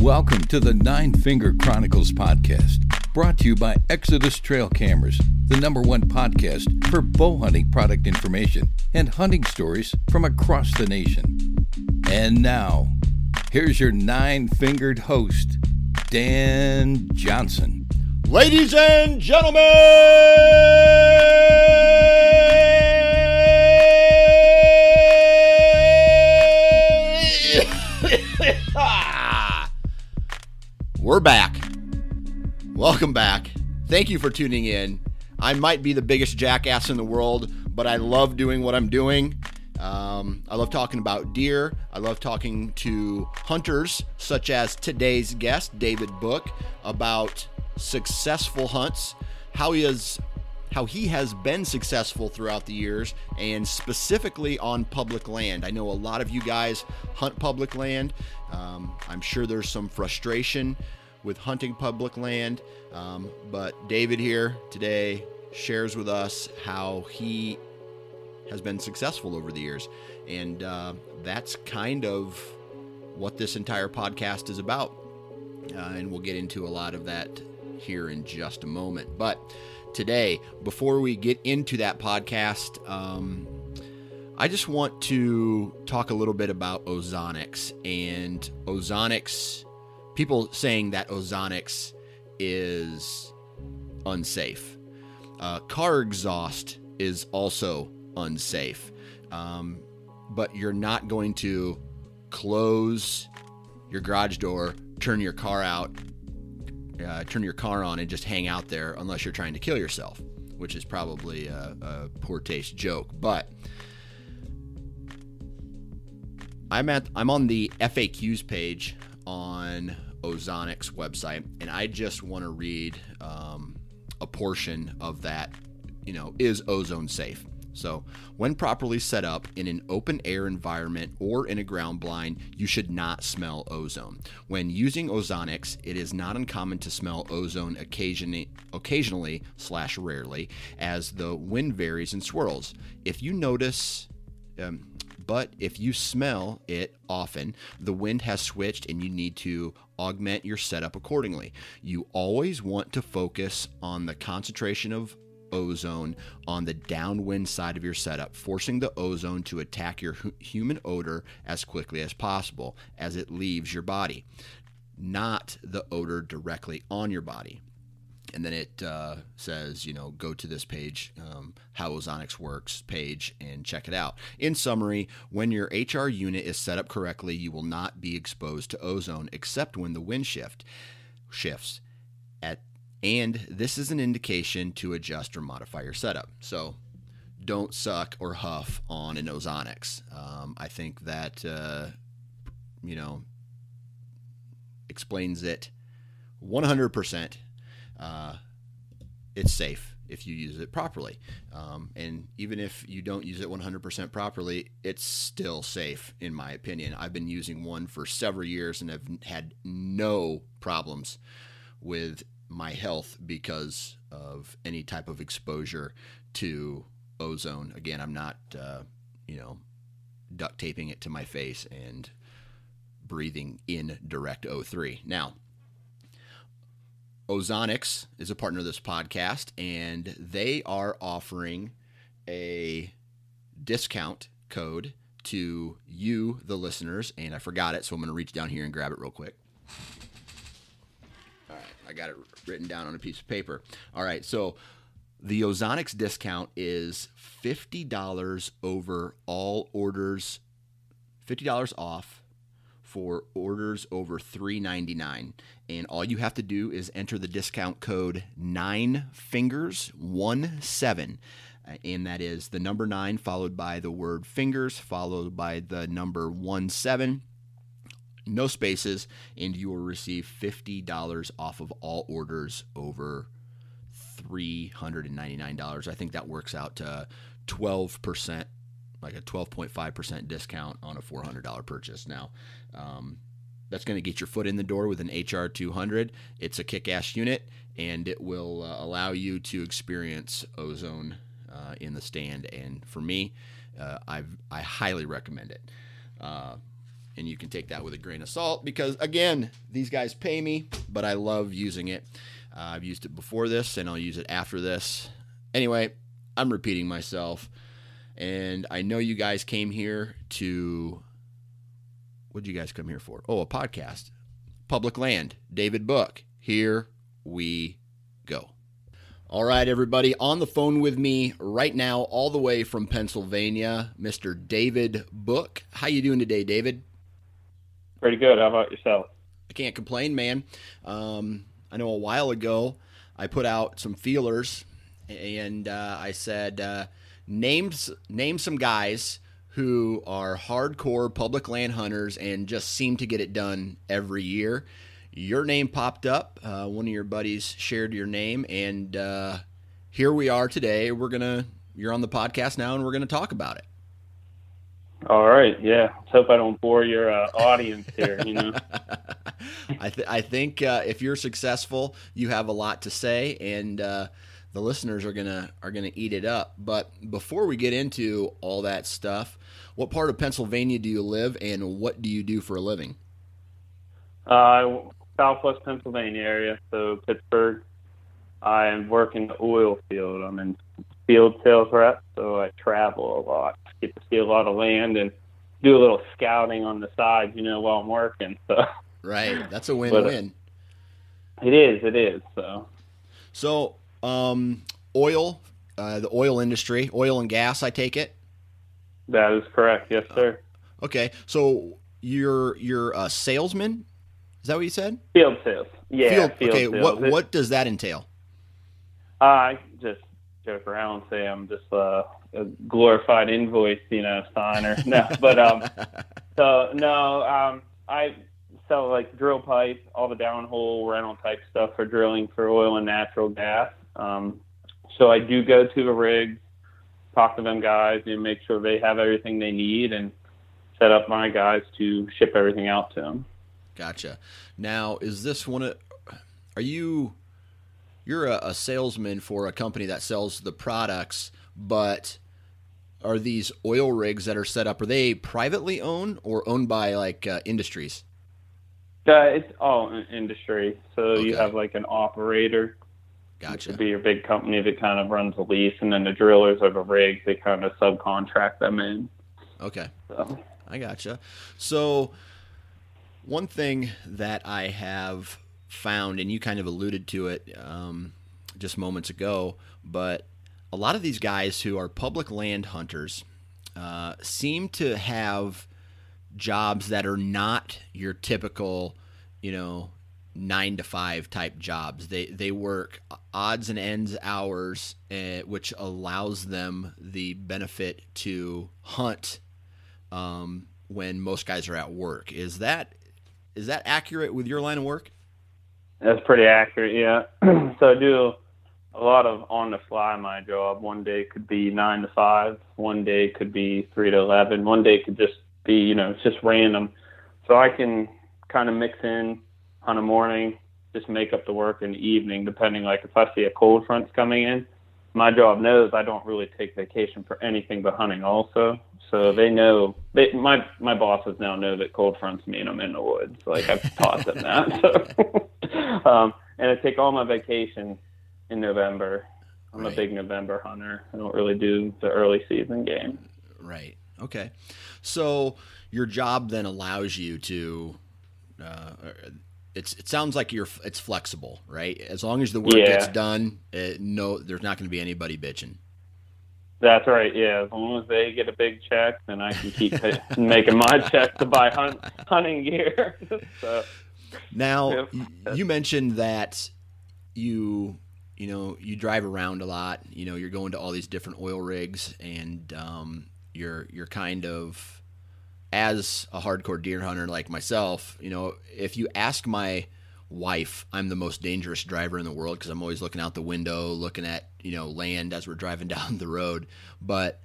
Welcome to the Nine Finger Chronicles podcast, brought to you by Exodus Trail Cameras, the number one podcast for bow hunting product information and hunting stories from across the nation. And now, here's your nine fingered host, Dan Johnson. Ladies and gentlemen! We're back. Welcome back. Thank you for tuning in. I might be the biggest jackass in the world, but I love doing what I'm doing. Um, I love talking about deer. I love talking to hunters, such as today's guest, David Book, about successful hunts, how he has how he has been successful throughout the years, and specifically on public land. I know a lot of you guys hunt public land. Um, I'm sure there's some frustration with hunting public land, um, but David here today shares with us how he has been successful over the years. And uh, that's kind of what this entire podcast is about. Uh, and we'll get into a lot of that here in just a moment. But today, before we get into that podcast, um, I just want to talk a little bit about ozonics and ozonics. People saying that ozonics is unsafe. Uh, car exhaust is also unsafe. Um, but you're not going to close your garage door, turn your car out, uh, turn your car on, and just hang out there unless you're trying to kill yourself, which is probably a, a poor taste joke. But I'm at I'm on the FAQs page on Ozonics website, and I just want to read um, a portion of that. You know, is ozone safe? So, when properly set up in an open air environment or in a ground blind, you should not smell ozone. When using ozonics, it is not uncommon to smell ozone occasionally, occasionally slash rarely as the wind varies and swirls. If you notice, um, but if you smell it often, the wind has switched and you need to augment your setup accordingly. You always want to focus on the concentration of ozone on the downwind side of your setup, forcing the ozone to attack your human odor as quickly as possible as it leaves your body, not the odor directly on your body. And then it uh, says, you know, go to this page, um, how Ozonics works page, and check it out. In summary, when your HR unit is set up correctly, you will not be exposed to ozone except when the wind shift shifts. At and this is an indication to adjust or modify your setup. So don't suck or huff on an ozonics. Um, I think that, uh, you know, explains it 100%. Uh, it's safe if you use it properly. Um, and even if you don't use it 100% properly, it's still safe, in my opinion. I've been using one for several years and have had no problems with my health because of any type of exposure to ozone. Again, I'm not, uh, you know, duct taping it to my face and breathing in direct O3. Now, Ozonics is a partner of this podcast, and they are offering a discount code to you, the listeners, and I forgot it, so I'm going to reach down here and grab it real quick. All right, I got it written down on a piece of paper. All right, so the Ozonics discount is $50 over all orders, $50 off for orders over $3.99 and all you have to do is enter the discount code 9 fingers 17 uh, and that is the number 9 followed by the word fingers followed by the number 17 no spaces and you will receive $50 off of all orders over $399 i think that works out to 12% like a 12.5% discount on a $400 purchase. Now, um, that's going to get your foot in the door with an HR200. It's a kick ass unit and it will uh, allow you to experience ozone uh, in the stand. And for me, uh, I've, I highly recommend it. Uh, and you can take that with a grain of salt because, again, these guys pay me, but I love using it. Uh, I've used it before this and I'll use it after this. Anyway, I'm repeating myself. And I know you guys came here to. What did you guys come here for? Oh, a podcast. Public Land, David Book. Here we go. All right, everybody, on the phone with me right now, all the way from Pennsylvania, Mr. David Book. How you doing today, David? Pretty good. How about yourself? I can't complain, man. Um, I know a while ago I put out some feelers, and uh, I said, uh, named name some guys who are hardcore public land hunters and just seem to get it done every year. Your name popped up. Uh, one of your buddies shared your name, and uh, here we are today. We're gonna you're on the podcast now, and we're gonna talk about it. All right. Yeah. Let's hope I don't bore your uh, audience here. You know. I, th- I think uh, if you're successful, you have a lot to say, and uh, the listeners are gonna are gonna eat it up. But before we get into all that stuff, what part of Pennsylvania do you live, and what do you do for a living? Uh, Southwest Pennsylvania area, so Pittsburgh. I work in the oil field. I'm in field sales rep, so I travel a lot. Get to see a lot of land and do a little scouting on the side, you know, while I'm working. So right, that's a win-win. It is. It is. So. So um, oil, uh, the oil industry, oil and gas. I take it. That is correct. Yes, sir. Uh, okay, so you're you're a salesman. Is that what you said? Field sales. Yeah. Field, field okay. Sales. What what does that entail? I just joke around and say I'm just uh, a glorified invoice, you know, signer. no, but um, so no, um, I sell like drill pipe, all the downhole rental type stuff for drilling for oil and natural gas. Um, so I do go to the rigs, talk to them guys, and make sure they have everything they need, and set up my guys to ship everything out to them. Gotcha. Now, is this one of? Are you? You're a, a salesman for a company that sells the products, but are these oil rigs that are set up? Are they privately owned or owned by like uh, industries? Uh, it's all industry. So okay. you have like an operator Gotcha. Would be your big company that kind of runs the lease, and then the drillers or the rigs they kind of subcontract them in. Okay. So. I gotcha. So one thing that I have found, and you kind of alluded to it um, just moments ago, but a lot of these guys who are public land hunters uh, seem to have jobs that are not your typical, you know, nine to five type jobs. They they work odds and ends hours, uh, which allows them the benefit to hunt um, when most guys are at work. Is that is that accurate with your line of work? That's pretty accurate. Yeah. so I do a lot of on the fly my job. One day could be nine to five. One day could be three to eleven. One day could just be you know it's just random. So I can kind of mix in on a morning, just make up the work in the evening, depending. Like if I see a cold front's coming in, my job knows I don't really take vacation for anything but hunting. Also, so they know. They, my my bosses now know that cold fronts mean I'm in the woods. Like I've taught them that. So, um, and I take all my vacation in November. I'm right. a big November hunter. I don't really do the early season game. Right. Okay. So your job then allows you to. Uh, it's it sounds like you're it's flexible, right? As long as the work Yeah. gets done, it, no, there's not going to be anybody bitching. That's right. Yeah, as long as they get a big check, then I can keep making my check to buy hunt, hunting gear. so Now, Yep. y- you mentioned that you you know you drive around a lot. You know, you're going to all these different oil rigs, and um, you're you're kind of as a hardcore deer hunter like myself. You know, if you ask my wife, I'm the most dangerous driver in the world because I'm always looking out the window, looking at you know land as we're driving down the road. But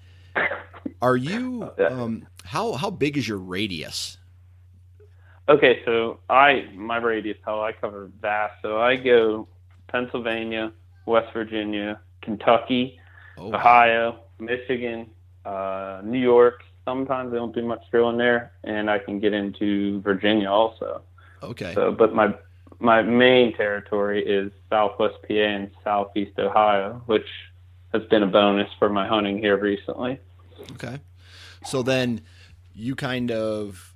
are you? Um, how how big is your radius? Okay, so I my radius how I cover vast. So I go Pennsylvania, West Virginia, Kentucky, Oh, Ohio, Michigan, uh, New York. Sometimes I don't do much drilling there, and I can get into Virginia also. okay. So, but my my main territory is Southwest PA and Southeast Ohio, which has been a bonus for my hunting here recently. Okay. So then you kind of,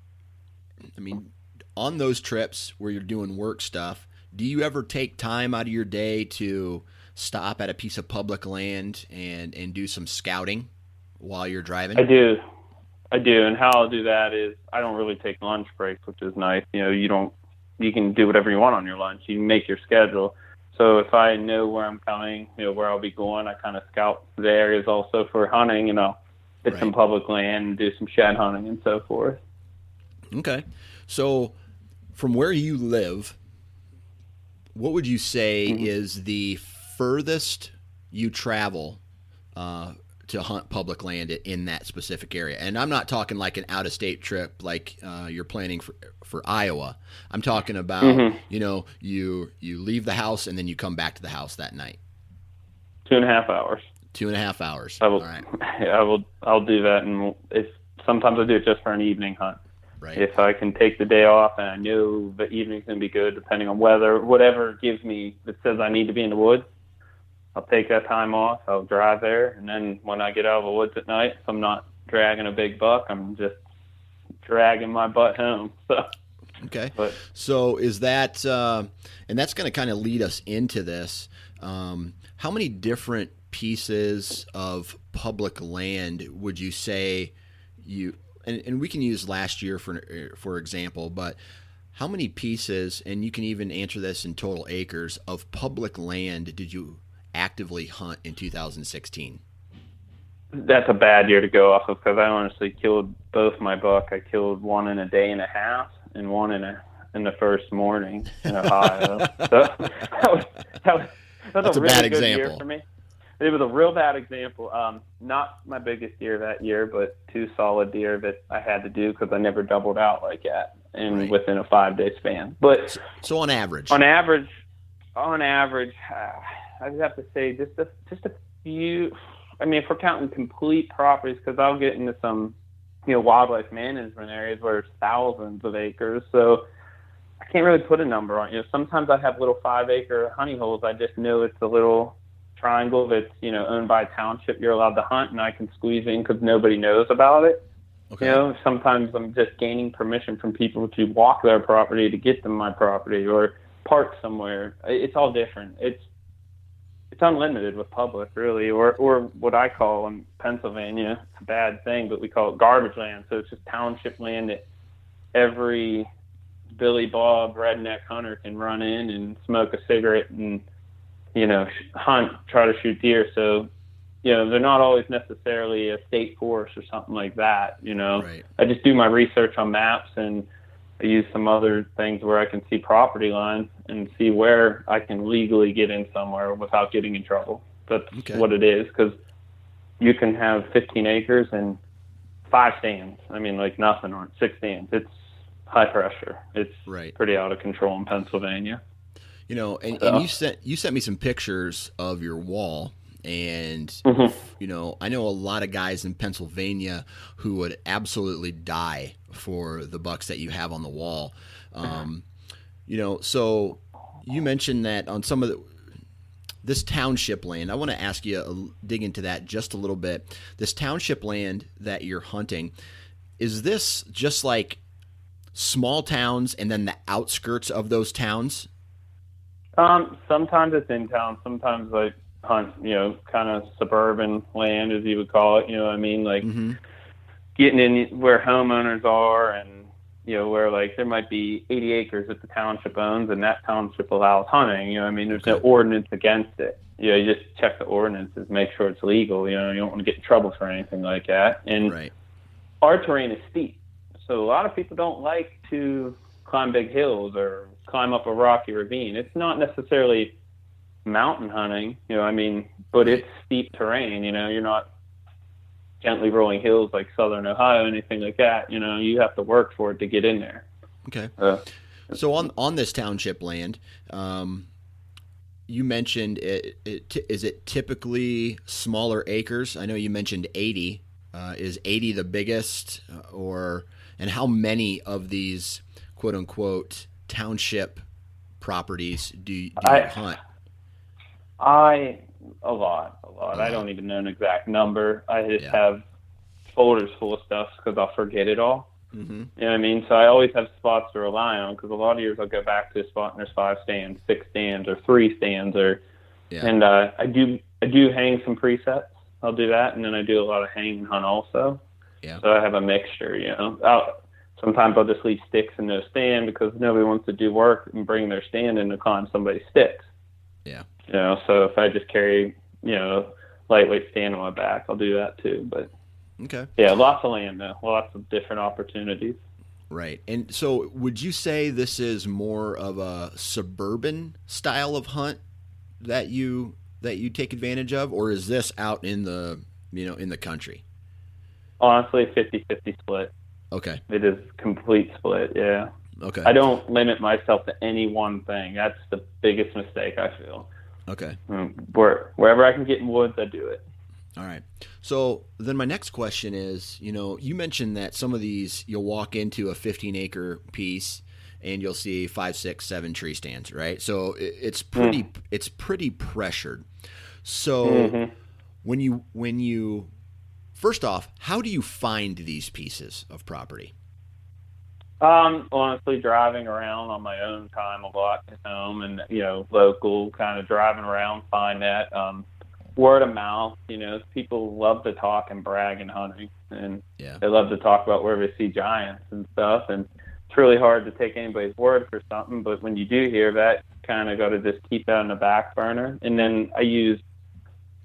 I mean, on those trips where you're doing work stuff, do you ever take time out of your day to stop at a piece of public land and, and do some scouting while you're driving? I do. I do. And how I'll do that is I don't really take lunch breaks, which is nice. You know, you don't, you can do whatever you want on your lunch. You make your schedule. So if I know where I'm coming, you know, where I'll be going, I kind of scout the areas also for hunting, you know, hit some public land and do some shed hunting and so forth. Okay. So from where you live, what would you say Mm-hmm. is the furthest you travel uh, to hunt public land in that specific area? And I'm not talking like an out of state trip like uh, you're planning for for Iowa. I'm talking about Mhm. you know you you leave the house and then you come back to the house that night. Two and a half hours. Two and a half hours. I will, All right. I will, I'll do that. And if sometimes I do it just for an evening hunt. Right. If I can take the day off and I know the evening's going to be good, depending on weather, whatever gives me that says I need to be in the woods, I'll take that time off. I'll drive there, and then when I get out of the woods at night, if I'm not dragging a big buck, I'm just dragging my butt home. So, Okay. but So is that, uh, and that's going to kind of lead us into this. Um, how many different pieces of public land would you say you, and, and we can use last year for for example, but how many pieces, and you can even answer this in total acres of public land did you actively hunt in 2016? that's a bad year to go off of because I honestly killed both my buck. I killed one in a day and a half and one in a in the first morning in Ohio. so that was that was that's, That's a a really bad good year example. for me. It was a real bad example. Um, not my biggest deer that year, but two solid deer that I had to do because I never doubled out like that, and Right. within a five day span. But So on average, on average, on average, uh, I'd have to say just a just a few. I mean, if we're counting complete properties, because I'll get into some, you know, wildlife management areas where it's thousands of acres. So I can't really put a number on. it. You know, sometimes I have little five acre honey holes. I just know it's a little triangle that's you know owned by a township. You're allowed to hunt, and I can squeeze in because nobody knows about it. okay, You know, sometimes I'm just gaining permission from people to walk their property to get to my property or park somewhere. It's all different. It's it's unlimited with public, really, or or what I call in Pennsylvania. It's a bad thing, but we call it garbage land. So it's just township land that every Billy Bob redneck hunter can run in and smoke a cigarette and you know hunt, try to shoot deer. So you know they're not always necessarily a state forest or something like that. You know, right, I just do my research on maps and I use some other things where I can see property lines and see where I can legally get in somewhere without getting in trouble. That's Okay. what it is because you can have 15 acres and five stands. I mean, like nothing or six stands. It's high pressure. It's right. pretty out of control in Pennsylvania. You know, and, So- and you sent you sent me some pictures of your wall, and Mhm. you know, I know a lot of guys in Pennsylvania who would absolutely die for the bucks that you have on the wall. Um, you know, so you mentioned that on some of the this township land. I want to ask you a, dig into that just a little bit. This township land that you're hunting is this just like small towns and then the outskirts of those towns? Um, sometimes it's in town. Sometimes like hunt, you know, kind of suburban land, as you would call it. You know what I mean? Like mm-hmm. getting in where homeowners are, and you know where like there might be 80 acres that the township owns, and that township allows hunting. You know, I mean, there's no ordinance against it. You know, you just check the ordinances, make sure it's legal. You know, you don't want to get in trouble for anything like that. And right. our terrain is steep, so a lot of people don't like to climb big hills or climb up a rocky ravine. It's not necessarily mountain hunting, you know, I mean, but it's steep terrain, you know, you're not gently rolling hills like southern Ohio, anything like that. You know, you have to work for it to get in there. Okay. Uh, so on on this township land, um, you mentioned it, it, is it typically smaller acres? I know you mentioned 80. Uh, is 80 the biggest, uh, or and how many of these quote unquote township properties do, do I, you hunt? I a lot, a lot. I don't even know an exact number. I just Yeah. have folders full of stuff because I'll forget it all. Mm-hmm. You know what I mean? So I always have spots to rely on because a lot of years I'll go back to a spot and there's five stands, six stands, or three stands, or Yeah. and uh, I do I do hang some presets. I'll do that, and then I do a lot of hang and hunt also. Yeah. So I have a mixture. You know, I'll, sometimes I'll just leave sticks in no stand because nobody wants to do work and bring their stand in to climb somebody's sticks. Yeah. You know, so if I just carry you know lightweight stand on my back, I'll do that too. But Okay. yeah, lots of land though, lots of different opportunities. Right. And so would you say this is more of a suburban style of hunt that you that you take advantage of or is this out in the, you know, in the country? Honestly, 50-50 split. Okay. It is complete split. Yeah. Okay. I don't limit myself to any one thing. That's the biggest mistake I feel. Okay. Mm, Where wherever I can get in woods, I do it. All right. So then my next question is, you know, you mentioned that some of these you'll walk into a 15 acre piece and you'll see five, six, seven tree stands, right? So it's pretty, it's pretty pressured. So Mhm. when you, when you, first off, how do you find these pieces of property? Um, honestly, driving around on my own time a lot at home, and you know, local kind of driving around, find that. Um, word of mouth, you know, people love to talk and brag and hunting, and Yeah. they love to talk about where they see giants and stuff. And it's really hard to take anybody's word for something, but when you do hear that, kind of got to just keep that on the back burner. And then I use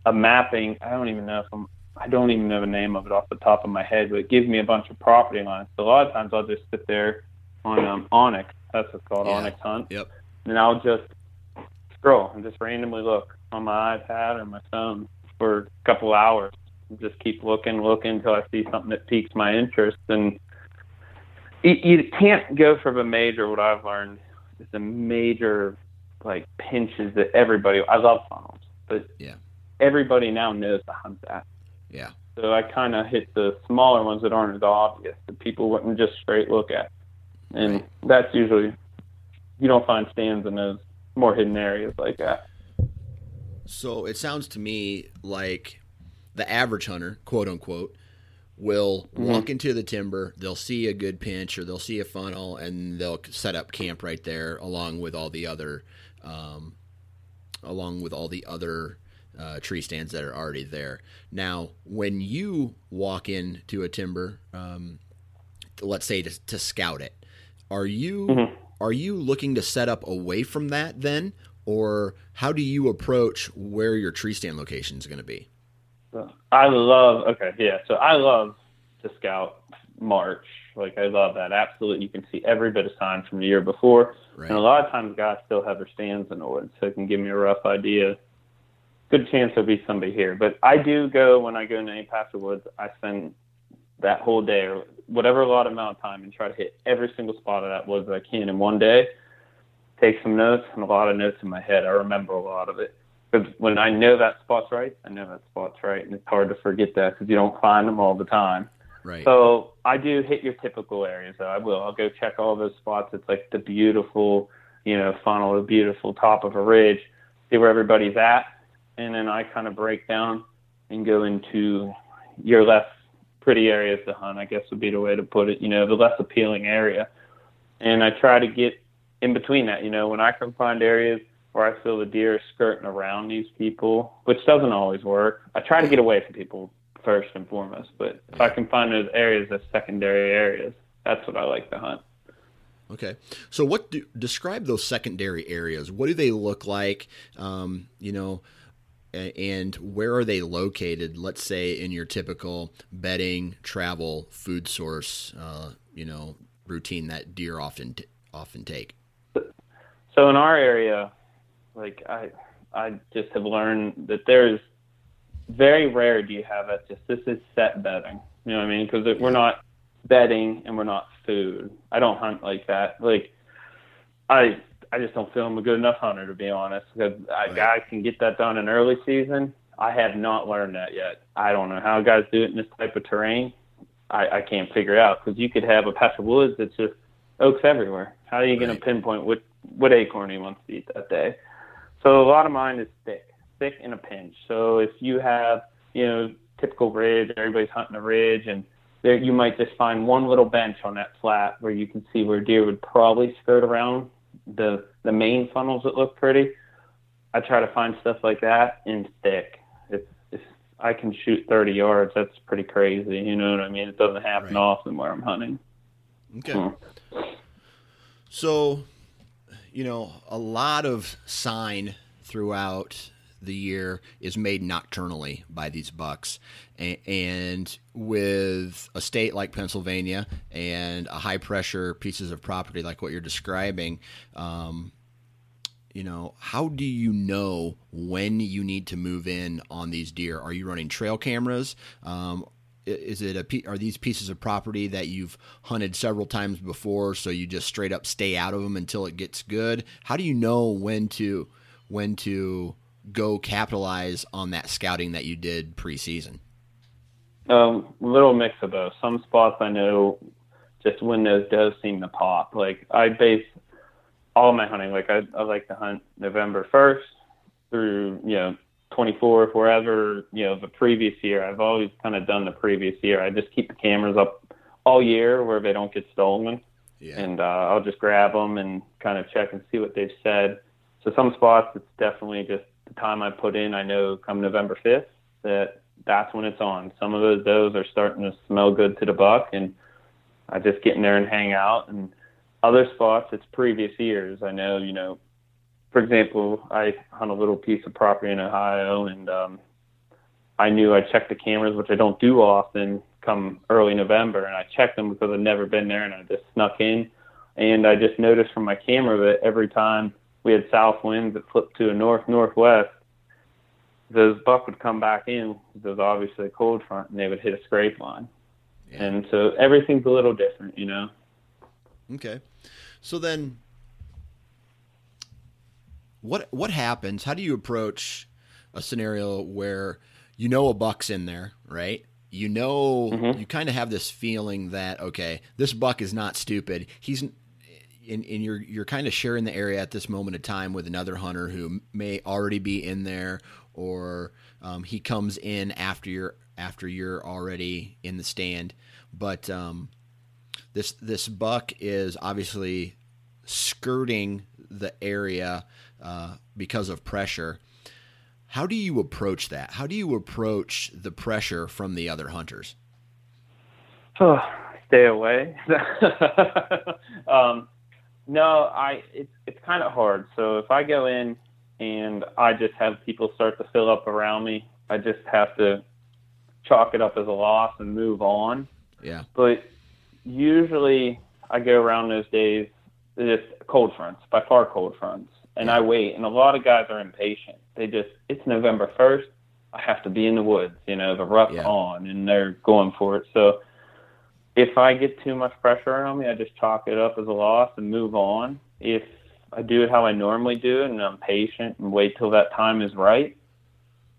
a mapping. I don't even know if I'm. I don't even know the name of it off the top of my head, but it gives me a bunch of property lines. So a lot of times I'll just sit there on um, onX. That's what's called Yeah. onX Hunt. Yep. And I'll just scroll and just randomly look on my iPad or my phone for a couple hours. Just keep looking, looking until I see something that piques my interest. And you, you can't go for the major. What I've learned is the major like pinches that everybody. I love funnels, but Yeah. everybody now knows to hunt that. Yeah. So I kind of hit the smaller ones that aren't as obvious that people wouldn't just straight look at, and Right. that's usually you don't find stands in those more hidden areas like that. So it sounds to me like the average hunter, quote unquote, will walk into the timber, they'll see a good pinch or they'll see a funnel, and they'll set up camp right there, along with all the other, um, along with all the other uh, tree stands that are already there. Now, when you walk into a timber, um, let's say to, to scout it, are you Mhm. are you looking to set up away from that then, or how do you approach where your tree stand location is going to be? I love okay, yeah. So I love to scout March. Like I love that. Absolutely, you can see every bit of sign from the year before. Right. And a lot of times guys still have their stands in the woods, so it can give me a rough idea. Good chance there'll be somebody here. But I do go when I go into any of woods, I spend that whole day or whatever a lot amount of time and try to hit every single spot of that woods that I can in one day. Take some notes and a lot of notes in my head. I remember a lot of it. Because when I know that spot's right, I know that spot's right, and it's hard to forget that because you don't find them all the time. Right. So I do hit your typical areas. Though. I will. I'll go check all those spots. It's like the beautiful, you know, funnel, the beautiful top of a ridge. See where everybody's at, and then I kind of break down and go into your less pretty areas to hunt. I guess would be the way to put it. You know, the less appealing area, and I try to get in between that. You know, when I can find areas where I feel the deer skirting around these people, which doesn't always work. I try to get away from people first and foremost, but if I can find those areas as secondary areas, that's what I like to hunt. Okay, so what do describe those secondary areas? What do they look like? Um, you know, and where are they located? Let's say in your typical bedding, travel, food source, uh, you know, routine that deer often t- often take. So in our area, like I, I just have learned that there's very rare do you have it just this is set bedding. You know what I mean? Because we're not bedding and we're not food. I don't hunt like that. Like I I just don't feel I'm a good enough hunter to be honest. Because right. guys can get that done in early season. I have not learned that yet. I don't know how guys do it in this type of terrain. I, I can't figure out because you could have a patch of woods that's just oaks everywhere. How are you right. going to pinpoint what what acorn he wants to eat that day? So a lot of mine is thick, thick in a pinch. So if you have you know typical ridge, everybody's hunting a ridge, and there you might just find one little bench on that flat where you can see where deer would probably skirt around the the main funnels that look pretty. I try to find stuff like that in thick. If if I can shoot 30 yards, that's pretty crazy. You know what I mean? It doesn't happen right. often where I'm hunting. Okay. Hmm. So, you know, a lot of sign throughout the year is made nocturnally by these bucks. And with a state like Pennsylvania and a high pressure pieces of property like what you're describing, um, you know, how do you know when you need to move in on these deer? Are you running trail cameras? Um, is it a are these pieces of property that you've hunted several times before, so you just straight up stay out of them until it gets good? How do you know when to when to go capitalize on that scouting that you did preseason? Um, little mix of both. Some spots I know just when those does seem to pop. Like I base all my hunting. Like I, I like to hunt November first through you know 24th, wherever you know the previous year. I've always kind of done the previous year. I just keep the cameras up all year where they don't get stolen, yeah. and uh, I'll just grab them and kind of check and see what they've said. So some spots it's definitely just the time I put in, I know come November 5th that that's when it's on. Some of those does are starting to smell good to the buck, and I just get in there and hang out. And other spots, it's previous years. I know, you know, for example, I hunt a little piece of property in Ohio, and um, I knew I checked the cameras, which I don't do often, come early November, and I checked them because I've never been there, and I just snuck in. And I just noticed from my camera that every time we had south winds that flipped to a north northwest, those buck would come back in. There's obviously a cold front, and they would hit a scrape line. Yeah. And so everything's a little different, you know. Okay, so then, what what happens? How do you approach a scenario where you know a buck's in there, right? You know, mm-hmm. you kind of have this feeling that okay, this buck is not stupid. He's and, and you're you're kind of sharing the area at this moment of time with another hunter who may already be in there, or um, he comes in after you're after you're already in the stand. But um, this this buck is obviously skirting the area uh, because of pressure. How do you approach that? How do you approach the pressure from the other hunters? Oh, stay away. um, no, I it's it's kind of hard. So if I go in and I just have people start to fill up around me, I just have to chalk it up as a loss and move on. Yeah. But usually I go around those days just cold fronts, by far cold fronts, and yeah. I wait. And a lot of guys are impatient. They just it's November first. I have to be in the woods. You know, the rough's yeah. on, and they're going for it. So if I get too much pressure on me, I just chalk it up as a loss and move on. If I do it how I normally do it and I'm patient and wait till that time is right,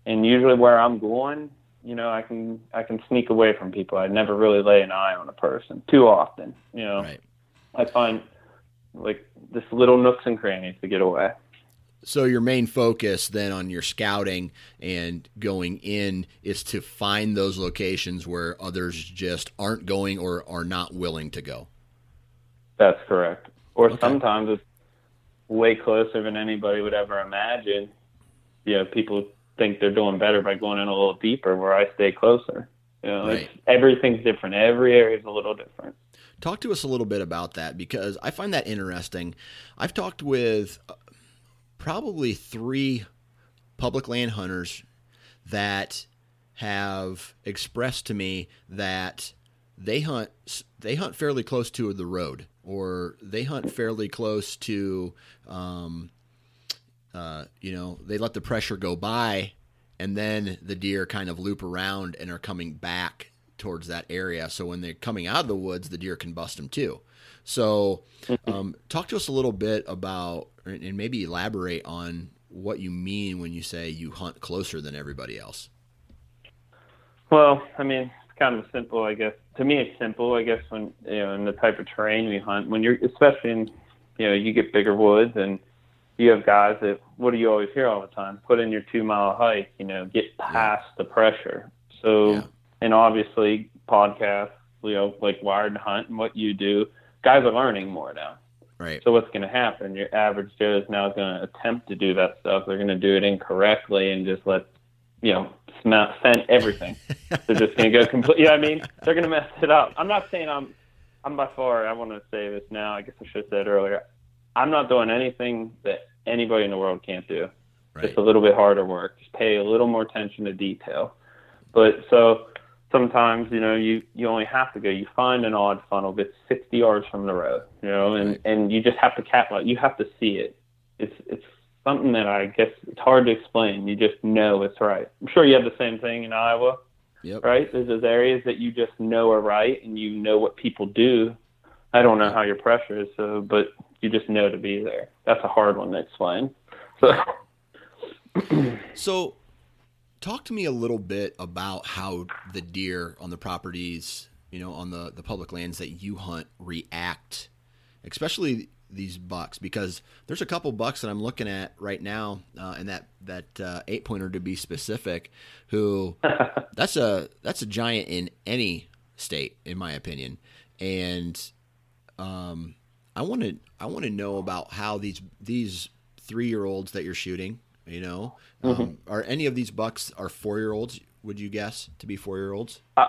and usually where I'm going, you know, I can I can sneak away from people. I never really lay an eye on a person too often. You know, right. I find like this little nooks and crannies to get away. So your main focus then on your scouting and going in is to find those locations where others just aren't going or are not willing to go. That's correct. Or okay. sometimes it's way closer than anybody would ever imagine. You know, people think they're doing better by going in a little deeper where I stay closer. You know, right. everything's different. Every area is a little different. Talk to us a little bit about that because I find that interesting. I've talked with probably three public land hunters that have expressed to me that they hunt they hunt fairly close to the road or they hunt fairly close to um, uh, you know they let the pressure go by and then the deer kind of loop around and are coming back towards that area. So when they're coming out of the woods the deer can bust them too so, um, talk to us a little bit about, and maybe elaborate on what you mean when you say you hunt closer than everybody else. Well, I mean, it's kind of simple, I guess. To me, it's simple, I guess, when you know, in the type of terrain we hunt. When you're, especially in, you know, you get bigger woods and you have guys that, what do you always hear all the time? Put in your two mile hike, you know, get past yeah. the pressure. So, yeah. and obviously, podcasts, you know, like Wired to Hunt and what you do guys are learning more now. Right. So what's going to happen? Your average Joe is now going to attempt to do that stuff. They're going to do it incorrectly and just let, you know, smell, scent everything. They're just going to go complete. Yeah, you know I mean, they're going to mess it up. I'm not saying I'm, I'm by far. I want to say this now. I guess I should have said earlier. I'm not doing anything that anybody in the world can't do. Right. Just a little bit harder work. Just pay a little more attention to detail. But so sometimes you know you you only have to go you find an odd funnel that's 60 yards from the road you know and right. and you just have to capitalize you have to see it. It's it's something that i guess it's hard to explain. You just know it's right. I'm sure you have the same thing in iowa yep. right? There's those areas that you just know are right and you know what people do. I don't know how your pressure is so but you just know to be there. That's a hard one to explain. So so talk to me a little bit about how the deer on the properties, you know, on the, the public lands that you hunt react, especially these bucks, because there's a couple bucks that I'm looking at right now, uh, and that that uh, eight pointer to be specific, who that's a that's a giant in any state, in my opinion, and um, I want to I want to know about how these these three year olds that you're shooting you know, mm-hmm. um, are any of these bucks are four year olds? Would you guess to be four year olds? Uh,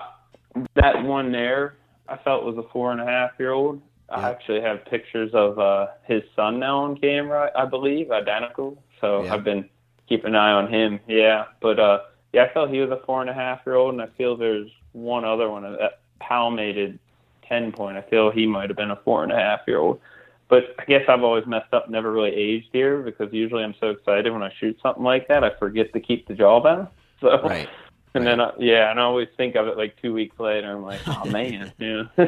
that one there, I felt was a four and a half year old. I actually have pictures of uh, his son now on camera, I believe, identical. So. I've been keeping an eye on him. Yeah, but uh, yeah, I felt he was a four and a half year old, and I feel there's one other one that palmated ten point. I feel he might have been a four and a half year old but I guess I've always messed up, never really aged here because usually I'm so excited when I shoot something like that, I forget to keep the jawbone. So, right. and right. then, I, yeah, and I always think of it like two weeks later. I'm like, oh man, yeah.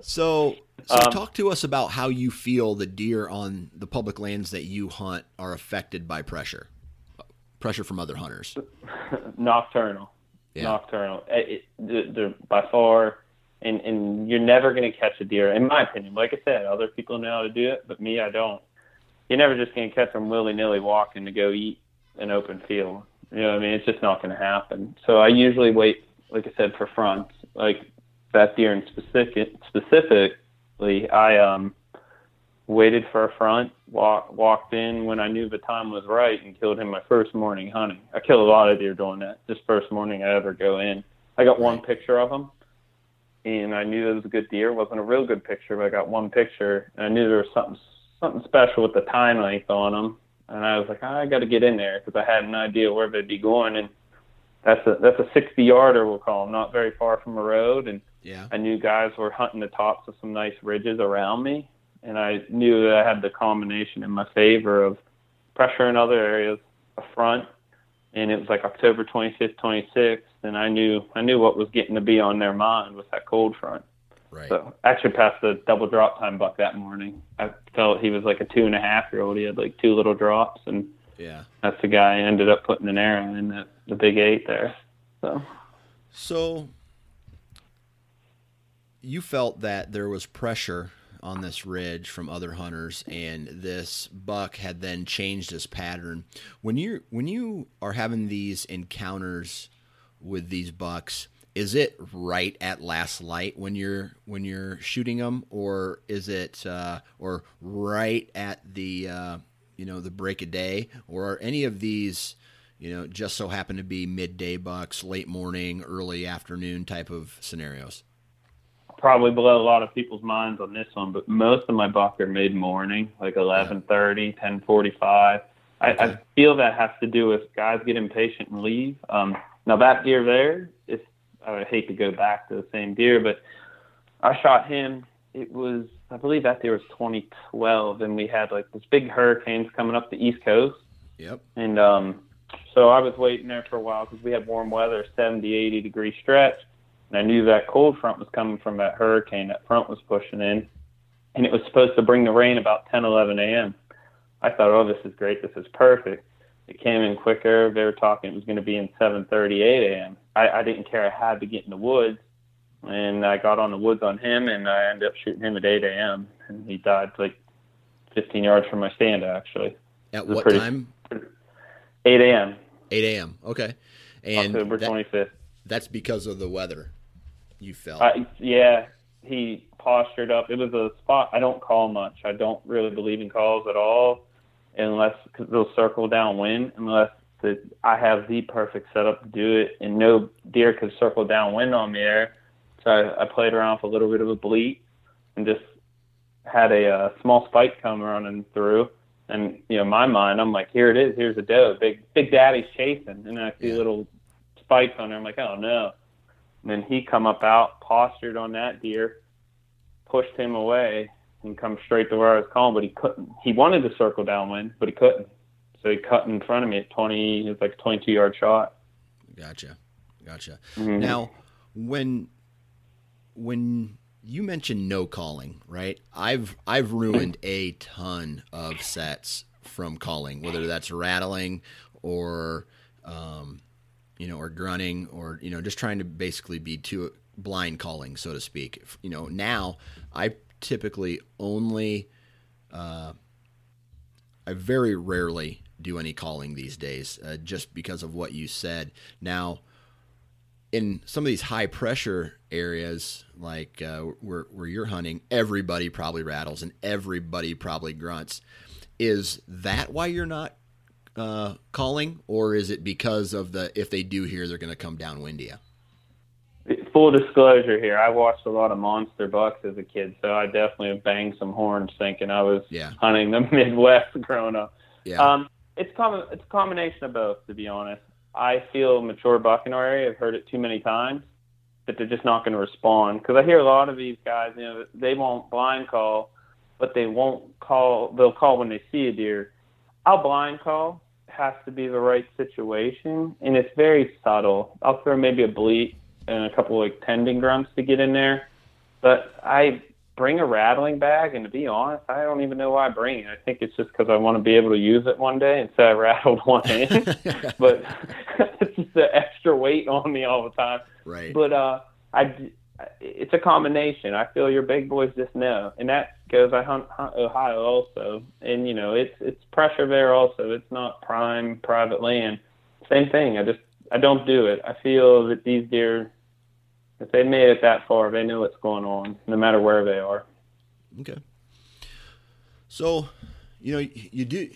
so, so um, talk to us about how you feel the deer on the public lands that you hunt are affected by pressure, pressure from other hunters. Nocturnal, yeah. nocturnal. It, it, they're by far and and you're never going to catch a deer, in my opinion. Like I said, other people know how to do it, but me, I don't. You're never just going to catch them willy nilly walking to go eat an open field. You know what I mean? It's just not going to happen. So I usually wait, like I said, for fronts. Like that deer in specific, specifically, I um waited for a front, walk, walked in when I knew the time was right, and killed him my first morning hunting. I kill a lot of deer doing that. This first morning I ever go in, I got one picture of him and I knew it was a good deer. It wasn't a real good picture, but I got one picture, and I knew there was something something special with the tine length on them. And I was like, I got to get in there because I had an idea where they'd be going, and that's a that's a 60 yarder we'll call them, not very far from a road. And yeah. I knew guys were hunting the tops of some nice ridges around me, and I knew that I had the combination in my favor of pressure in other areas, a front, and it was like October 25th, 26th, and I knew I knew what was getting to be on their mind with that cold front. Right. So actually passed the double drop tine buck that morning. I felt he was like a two and a half year old. He had like two little drops, and yeah, that's the guy I ended up putting an arrow in the the big eight there. So, so you felt that there was pressure on this ridge from other hunters, and this buck had then changed his pattern. When you when you are having these encounters with these bucks, is it right at last light when you're when you're shooting them, or is it uh, or right at the uh, you know the break of day, or are any of these you know just so happen to be midday bucks, late morning, early afternoon type of scenarios? probably blow a lot of people's minds on this one, but most of my buck are mid morning, like eleven thirty, ten forty five. I, okay. I feel that has to do with guys get impatient and leave. Um, now that deer there, is I would hate to go back to the same deer, but I shot him. It was I believe that deer was 2012, and we had like this big hurricanes coming up the East Coast. Yep. And um, so I was waiting there for a while because we had warm weather, 70, 80 degree stretch and I knew that cold front was coming from that hurricane. That front was pushing in, and it was supposed to bring the rain about 10, 11 a.m. I thought, oh, this is great. This is perfect. It came in quicker. They were talking it was going to be in 7:30, 8 a.m. I, I didn't care. I had to get in the woods, and I got on the woods on him, and I ended up shooting him at 8 a.m. and he died like 15 yards from my stand, actually. At what pretty, time? 8 a.m. 8 a.m. Okay. And October that, 25th. That's because of the weather you felt? Uh, yeah, he postured up. It was a spot I don't call much. I don't really believe in calls at all, unless they'll circle downwind. Unless the, I have the perfect setup to do it, and no deer could circle downwind on me there. So I, I played around with a little bit of a bleat and just had a uh, small spike come running through. And you know, my mind, I'm like, here it is. Here's a doe. Big Big Daddy's chasing, and I see little spikes on there. I'm like, oh no. And then he come up out, postured on that deer, pushed him away, and come straight to where I was calling, but he couldn't. He wanted to circle downwind, but he couldn't. So he cut in front of me at 20. It was like a 22 yard shot. Gotcha, gotcha. Mm-hmm. Now, when when you mentioned no calling, right? I've I've ruined a ton of sets from calling, whether that's rattling or um, you know, or grunting, or you know, just trying to basically be too blind calling, so to speak. You know, now I typically only, uh, I very rarely do any calling these days, uh, just because of what you said. Now, in some of these high pressure areas, like uh, where where you're hunting, everybody probably rattles and everybody probably grunts. Is that why you're not uh, calling, or is it because of the if they do hear they're going to come downwind you? Full disclosure here, I watched a lot of monster bucks as a kid, so I definitely banged some horns thinking I was yeah. hunting the Midwest growing up. Yeah. Um, it's com- it's a combination of both, to be honest. I feel mature buck in our area. I've heard it too many times that they're just not going to respond. Because I hear a lot of these guys, you know, they won't blind call, but they won't call. They'll call when they see a deer. I'll blind call, has to be the right situation, and it's very subtle. I'll throw maybe a bleat and a couple of like tending grunts to get in there, but I bring a rattling bag, and to be honest, I don't even know why I bring it. I think it's just because I want to be able to use it one day instead I rattled one in. but it's just the extra weight on me all the time. Right. But uh, I it's a combination. I feel your big boys just know, and that goes. I hunt, hunt Ohio also, and you know it's it's pressure there also. It's not prime private land. Same thing. I just I don't do it. I feel that these deer, if they made it that far, they know what's going on, no matter where they are. Okay. So, you know, you do.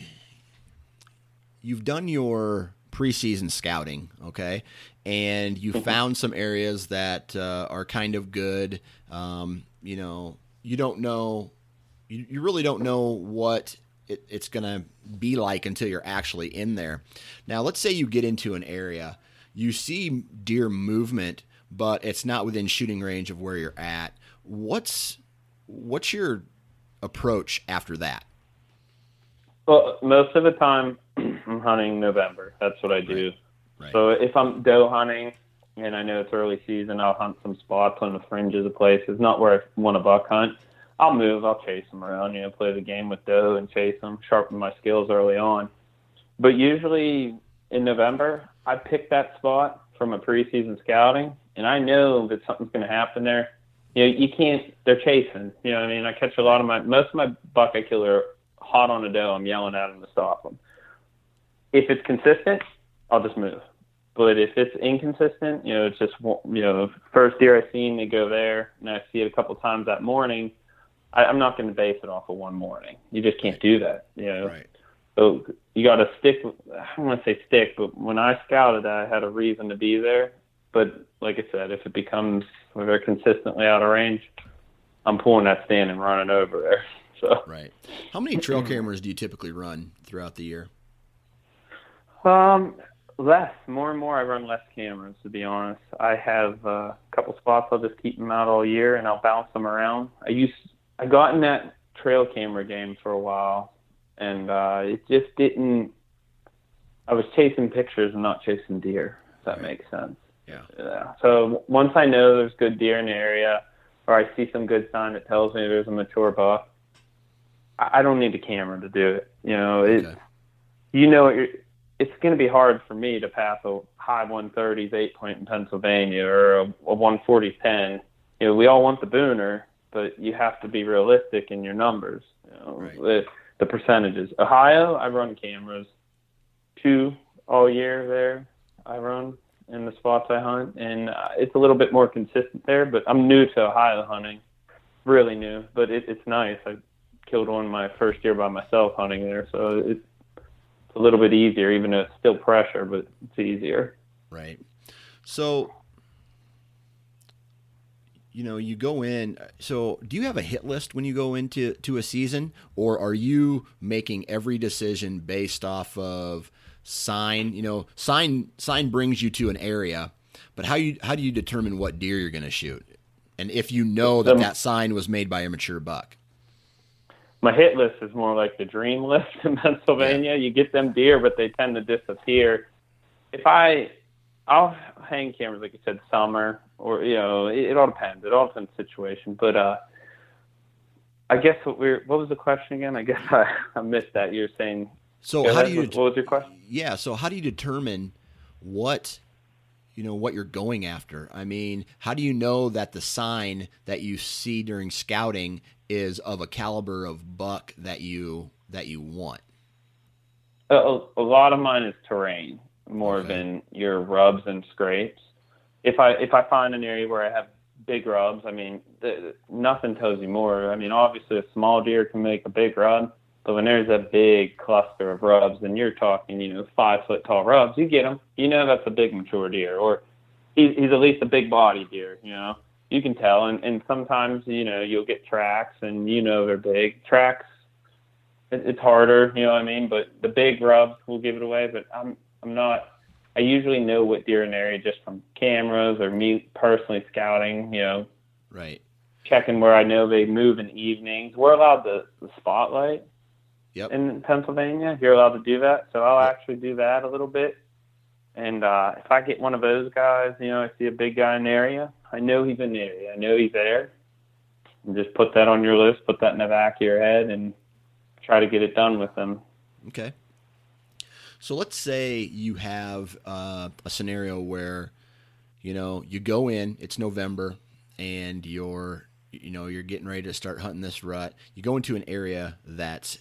You've done your preseason scouting, okay, and you mm-hmm. found some areas that uh, are kind of good. Um, you know, you don't know, you, you really don't know what it, it's going to be like until you're actually in there. Now, let's say you get into an area, you see deer movement, but it's not within shooting range of where you're at. What's what's your approach after that? Well, most of the time, I'm hunting November. That's what I do. Right. Right. So if I'm doe hunting and I know it's early season, I'll hunt some spots on the fringes of places, not where I want to buck hunt. I'll move, I'll chase them around, you know, play the game with doe and chase them, sharpen my skills early on. But usually in November, I pick that spot from a preseason scouting, and I know that something's going to happen there. you know, you can't. They're chasing. You know, what I mean, I catch a lot of my most of my buck I kill are hot on a doe. I'm yelling at them to stop them. If it's consistent, I'll just move. But if it's inconsistent, you know, it's just you know, first deer I seen, they go there, and I see it a couple times that morning. I, I'm not going to base it off of one morning. You just can't do that. You know. Right. So you got to stick. I don't want to say stick, but when I scouted, I had a reason to be there. But like I said, if it becomes if they're consistently out of range, I'm pulling that stand and running over there. So Right. How many trail cameras do you typically run throughout the year? Um, less, more and more. I run less cameras, to be honest. I have uh, a couple spots. I'll just keep them out all year, and I'll bounce them around. I used, I got in that trail camera game for a while, and uh, it just didn't. I was chasing pictures and not chasing deer. If that Right. makes sense. Yeah. Yeah. So once I know there's good deer in the area, or I see some good sign that tells me there's a mature buck, I I don't need a camera to do it. You know, it. Okay. You know, it, it's going to be hard for me to pass a high 130s eight point in Pennsylvania or a, a 140 10. You know, we all want the booner, but you have to be realistic in your numbers. You know, Right. the, the percentages. Ohio, I run cameras two all year there. I run in the spots I hunt, and uh, it's a little bit more consistent there. But I'm new to Ohio hunting, really new. But it, it's nice. I killed one my first year by myself hunting there, so it's a little bit easier, even though it's still pressure, but it's easier. Right. So, you know, you go in. So, do you have a hit list when you go into to a season, or are you making every decision based off of sign? You know, sign sign brings you to an area, but how you how do you determine what deer you're going to shoot, and if you know that Um, that sign was made by a mature buck? My hit list is more like the dream list in Pennsylvania. You get them deer, but they tend to disappear. If I, I'll hang cameras like you said, summer or you know, it, it all depends. It all depends on the situation. But uh, I guess what we're what was the question again? I guess I, I missed that. You're saying. So, Go how do you what, was your question? yeah so how do you determine what you know what you're going after i mean how do you know that the sign that you see during scouting is of a caliber of buck that you that you want A, a, a lot of mine is terrain more Okay. than your rubs and scrapes. If I if I find an area where I have big rubs, I mean, the, nothing tells you more. I mean, obviously a small deer can make a big rub, but when there's a big cluster of rubs, and you're talking, you know, five foot tall rubs, you get them. You know that's a big mature deer, or he's, he's at least a big body deer. You know, you can tell. And and sometimes you know you'll get tracks, and you know they're big tracks. It, it's harder, you know what I mean. But the big rubs will give it away. But I'm I'm not. I usually know what deer in the area just from cameras or me personally scouting. You know, right checking where I know they move in evenings. We're allowed the, the spotlight Yep. in Pennsylvania. You're allowed to do that, so I'll Yep. actually do that a little bit. And uh, if I get one of those guys, you know, I see a big guy in the area, I know he's in the area. I know he's there. And just put that on your list, put that in the back of your head, and try to get it done with them. okay so let's say you have uh, a scenario where you know you go in it's november and you're you know you're getting ready to start hunting this rut you go into an area that's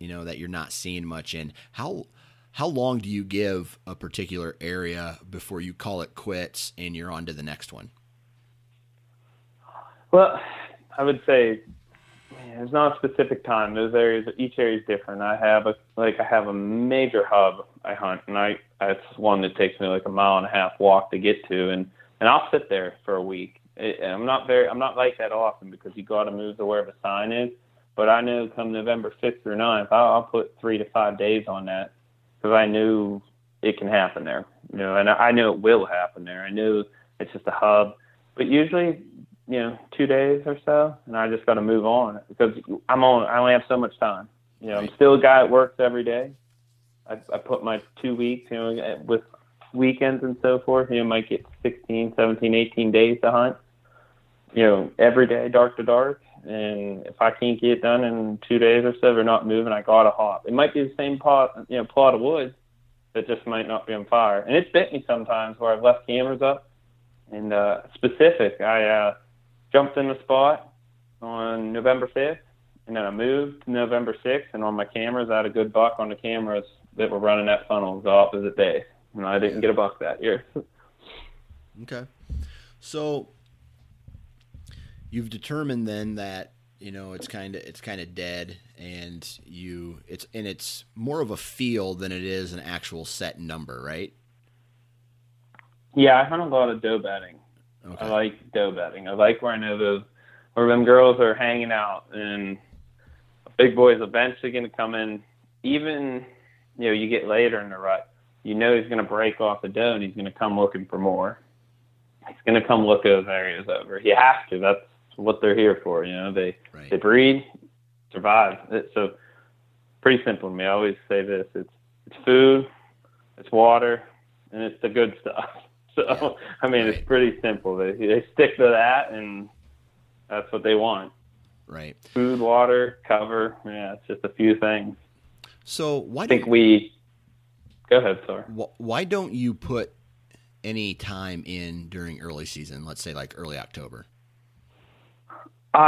you know that you're not seeing much in how how long do you give a particular area before you call it quits and you're on to the next one Well, I would say man, there's not a specific time. Those areas, each area is different. I have a like I have a major hub I hunt, and I it's one that takes me like a mile and a half walk to get to, and and I'll sit there for a week. It, I'm not very I'm not like that often because you got to move to where the sign is. But I know come November 6th or 9th, I'll, I'll put three to five days on that because I knew it can happen there. You know, and I, I know it will happen there. I knew it's just a hub. But usually, you know, two days or so, and I just got to move on because I'm on. I only have so much time. You know, I'm still a guy that works every day. I, I put my two weeks, you know, with weekends and so forth. You know, might get 16, 17, 18 days to hunt. You know, every day, dark to dark. And if I can't get it done in two days or so, they're not moving. I got to hop. It might be the same pot, you know, plot of wood that just might not be on fire. And it's bit me sometimes where I've left cameras up and uh, specific. I uh, jumped in the spot on November 5th, and then I moved to November 6th, and on my cameras, I had a good buck on the cameras that were running that funnel the opposite day, and I didn't get a buck that year. okay, so you've determined then that you know it's kind of it's kind of dead and you it's and it's more of a feel than it is an actual set number right? Yeah i hunt a lot of doe bedding okay. i like doe bedding i like where i know those where them girls are hanging out and a big boy is eventually going to come in. Even you know you get later in the rut you know he's going to break off the doe and he's going to come looking for more. He's going to come look those areas over. You have to. That's what they're here for. You know, they right. they breed, survive. So pretty simple to me. I always say this: it's it's food, it's water, and it's the good stuff. So yeah. I mean, right. it's pretty simple. They they stick to that, and that's what they want. Right. Food, water, cover. Yeah, it's just a few things. So why I think do, we? Go ahead, sir. Why don't you put any time in during early season? Let's say like early October. Uh,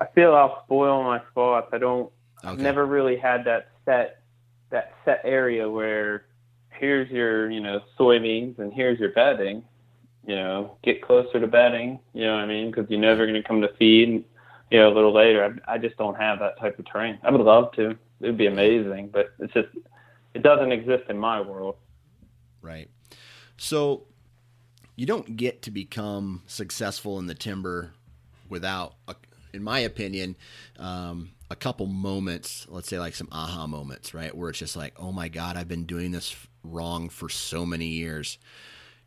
I feel I'll spoil my spots. I don't. Okay. I've never really had that set that set area where here's your you know soybeans and here's your bedding. You know, get closer to bedding. You know what I mean? Because you're never going to come to feed. You know, a little later. I, I just don't have that type of terrain. I would love to. It would be amazing, but it's just it doesn't exist in my world. Right. So you don't get to become successful in the timber without, a, in my opinion, um, a couple moments, let's say like some aha moments, right? Where it's just like, oh my God, I've been doing this wrong for so many years.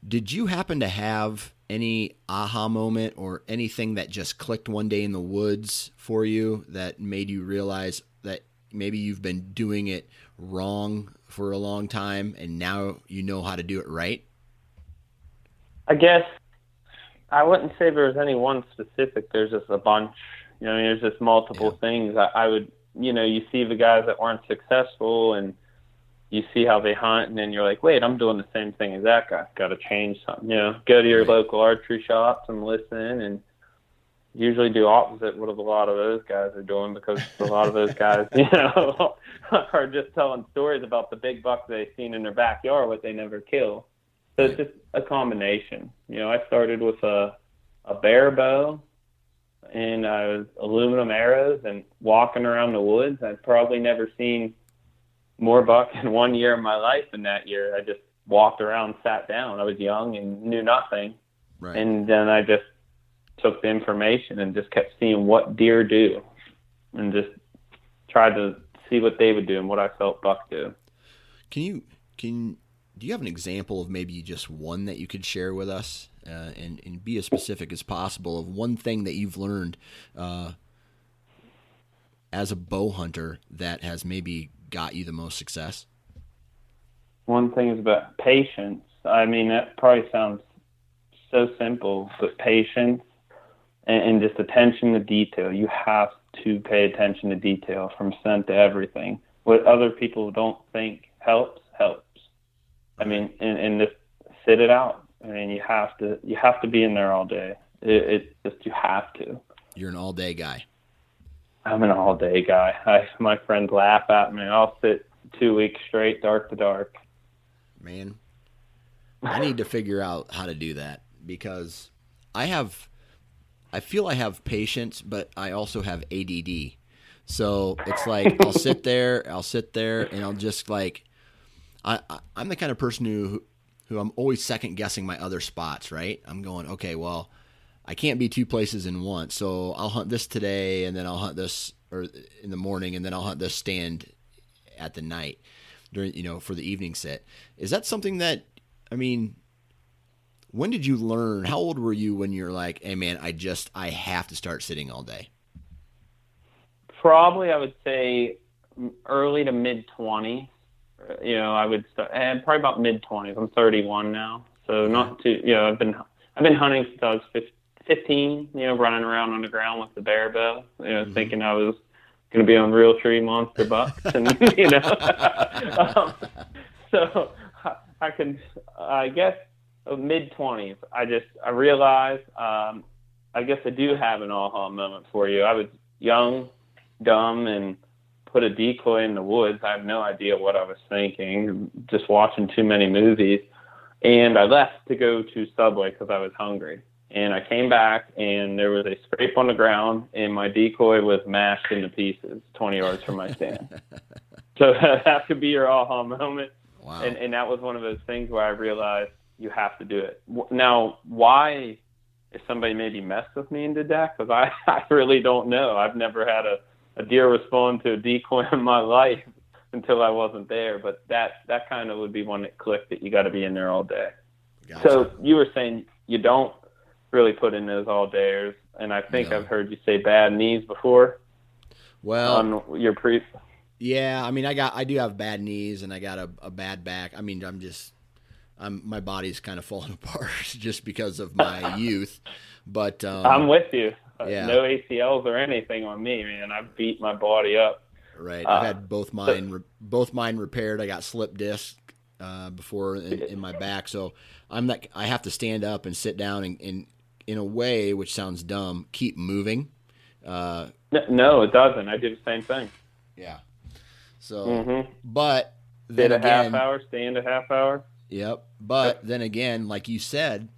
Did you happen to have any aha moment or anything that just clicked one day in the woods for you that made you realize that maybe you've been doing it wrong for a long time and now you know how to do it right? I guess I wouldn't say there was any one specific. There's just a bunch. You know, there's just multiple yeah. things. I, I would, you know, you see the guys that weren't successful, and you see how they hunt, and then you're like, wait, I'm doing the same thing as that guy. Got to change something. You know, go to your right. local archery shops and listen, and usually do opposite what a lot of those guys are doing because a lot of those guys, you know, are just telling stories about the big bucks they've seen in their backyard, what they never kill. So it's just a combination. You know, I started with a a bare bow and I was aluminum arrows and walking around the woods. I'd probably never seen more buck in one year of my life than that year. I just walked around, sat down. I was young and knew nothing. Right. And then I just took the information and just kept seeing what deer do and just tried to see what they would do and what I felt buck do. Can you can do you have an example of maybe just one that you could share with us uh, and, and be as specific as possible of one thing that you've learned uh, as a bow hunter that has maybe got you the most success? One thing is about patience. I mean, that probably sounds so simple, but patience and, and just attention to detail. You have to pay attention to detail from scent to everything. What other people don't think helps, helps I mean, and, and just sit it out. I mean, you have to you have to be in there all day. It, it just you have to. You're an all day guy. I'm an all day guy. I my friends laugh at me. I'll sit two weeks straight, dark to dark. Man, I need to figure out how to do that because I have, I feel I have patience, but I also have ADD. So it's like I'll sit there, I'll sit there, and I'll just like I, I am the kind of person who who I'm always second guessing my other spots. Right? I'm going okay. Well, I can't be two places in one, so I'll hunt this today, and then I'll hunt this or in the morning, and then I'll hunt this stand at the night during you know for the evening set. Is that something that I mean? When did you learn? How old were you when you're like, "Hey, man, I just I have to start sitting all day"? Probably, I would say mm, early to mid 20s you know, I would start, and probably about mid twenties. I'm 31 now, so not too. You know, I've been I've been hunting since I was 15. You know, running around on the ground with the bear bow. You know, mm-hmm. thinking I was going to be on Realtree Monster Bucks, and you know, um, so I can, I guess, uh, mid 20s. I just I realized um, I guess I do have an aha moment for you. I was young, dumb, and put a decoy in the woods. I have no idea what I was thinking, just watching too many movies. And I left to go to Subway because I was hungry. And I came back, and there was a scrape on the ground, and my decoy was mashed into pieces 20 yards from my stand. so that could be your aha moment. Wow. And, and that was one of those things where I realized you have to do it. Now, why, if somebody maybe messed with me and did that, because I, I really don't know. I've never had a, a deer respond to a decoy in my life until I wasn't there. But that, that kind of would be one that clicked that you got to be in there all day. Gotcha. So you were saying you don't really put in those all dayers, and I think No. I've heard you say bad knees before well, on your pre. Yeah, I mean, I got, I do have bad knees and I got a, a bad back. I mean, I'm just, I'm, my body's kind of falling apart just because of my youth. But um, I'm with you. Uh, yeah. No ACLs or anything on me, man. I've beat my body up. right, uh, I've had both mine, re- both mine repaired. I got slip disc uh, before in, in my back, so I'm not. I have to stand up and sit down and, and in a way, which sounds dumb, keep moving. Uh, No, it doesn't. I do the same thing. yeah. So, Mm-hmm. but Did then a again, half hour, stand a half hour. Yep. But then again, like you said,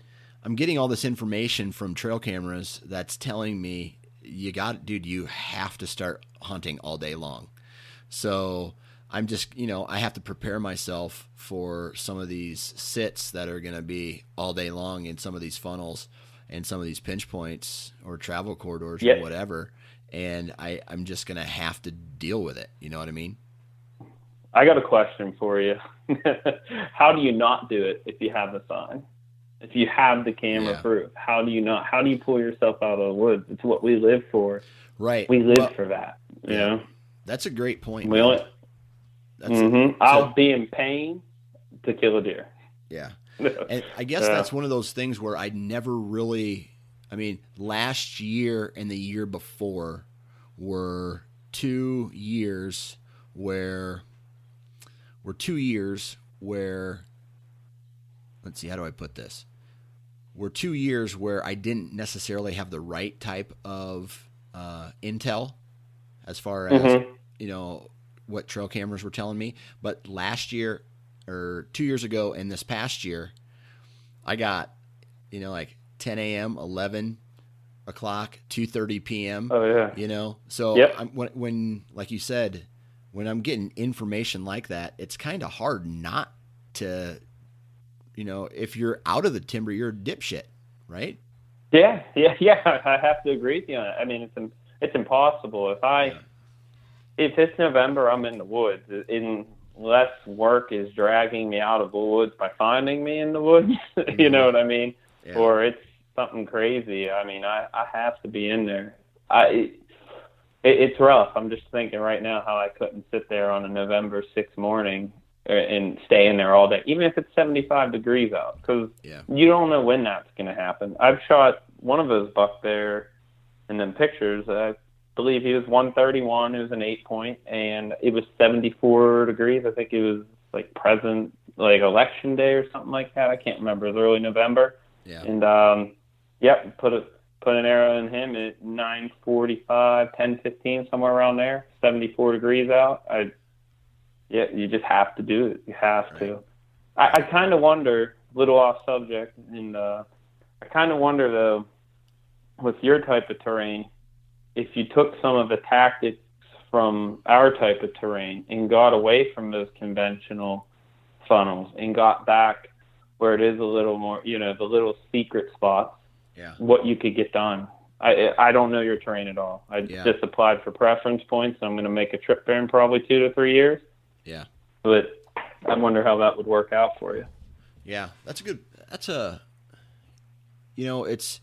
I'm getting all this information from trail cameras that's telling me you got dude, you have to start hunting all day long. So I'm just, you know, I have to prepare myself for some of these sits that are going to be all day long in some of these funnels and some of these pinch points or travel corridors Yeah. or whatever. And I, I'm just going to have to deal with it. You know what I mean? I got a question for you. how do you not do it if you have the sign? If you have the camera Yeah. proof, how do you not? How do you pull yourself out of the woods? It's what we live for. Right. We live Well, for that. You yeah. know, That's a great point. we man. only. That's hmm I'll be in pain to kill a deer. yeah. And I guess Yeah. that's one of those things where I never really. I mean, last year and the year before were two years where were two years where. Let's see, how do I put this? Were two years where I didn't necessarily have the right type of uh, intel as far as Mhm. you know what trail cameras were telling me. But last year or two years ago and this past year, I got you know like 10 a.m., 11 o'clock, 2:30 p.m. Oh yeah. You know, so Yep. I'm, when when like you said, when I'm getting information like that, it's kind of hard not to, you know, if you're out of the timber, you're a dipshit, right? Yeah, yeah, yeah. I have to agree with you on it. I mean, it's it's impossible. If I Yeah. if it's November, I'm in the woods. Unless work is dragging me out of the woods by finding me in the woods, you mm-hmm. know what I mean? Yeah. Or it's something crazy. I mean, I I have to be in there. I it, it's rough. I'm just thinking right now how I couldn't sit there on a November 6th morning and stay in there all day, even if it's 75 degrees out, because Yeah. you don't know when that's going to happen. I've shot one of those buck there in them pictures. I believe he was 131. It was an eight point, and it was 74 degrees. I think it was like present, like election day or something like that. I can't remember. It was early November, Yeah. and um, yep, put a put an arrow in him at 9:45, 10:15, somewhere around there. 74 degrees out. I yeah, you just have to do it. You have to. I, I kind of wonder, little off subject, and uh, I kind of wonder though, with your type of terrain, if you took some of the tactics from our type of terrain and got away from those conventional funnels and got back where it is a little more, you know, the little secret spots, Yeah. what you could get done. I I don't know your terrain at all. I Yeah. just applied for preference points. I'm going to make a trip there in probably two to three years Yeah. but I wonder how that would work out for you. Yeah, that's a good. That's a. You know, it's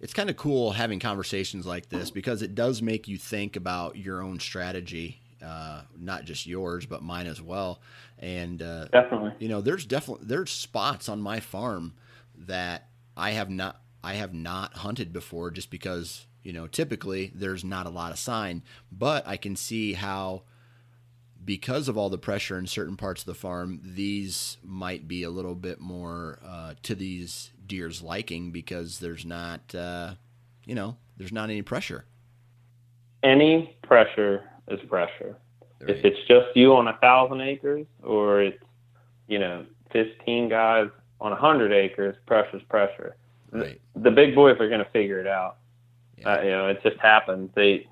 it's kind of cool having conversations like this because it does make you think about your own strategy, uh, not just yours but mine as well. And uh, Definitely. you know, there's definitely there's spots on my farm that I have not I have not hunted before just because you know typically there's not a lot of sign, but I can see how because of all the pressure in certain parts of the farm, these might be a little bit more uh, to these deer's liking because there's not, uh, you know, there's not any pressure. Any pressure is pressure. Right. If it's just you on a thousand acres, or it's you know fifteen guys on a hundred acres, pressure's pressure. Right. The big boys are going to figure it out. Yeah. Uh, you know, it just happens. They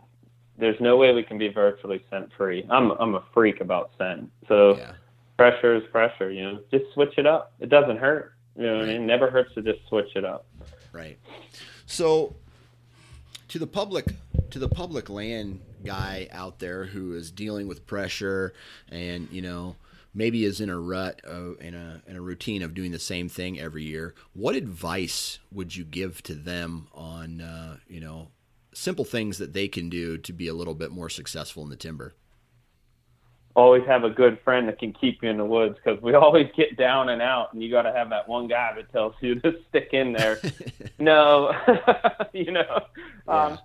there's no way we can be virtually scent free. I'm I'm a freak about scent. So yeah. pressure is pressure. You know, just switch it up. It doesn't hurt. You know, Right. it never hurts to just switch it up. Right. So to the public to the public land guy out there who is dealing with pressure and, you know, maybe is in a rut uh, in a in a routine of doing the same thing every year, what advice would you give to them on uh, you know, simple things that they can do to be a little bit more successful in the timber? Always have a good friend that can keep you in the woods because we always get down and out, and you got to have that one guy that tells you to stick in there. no, you know. Yeah. Um,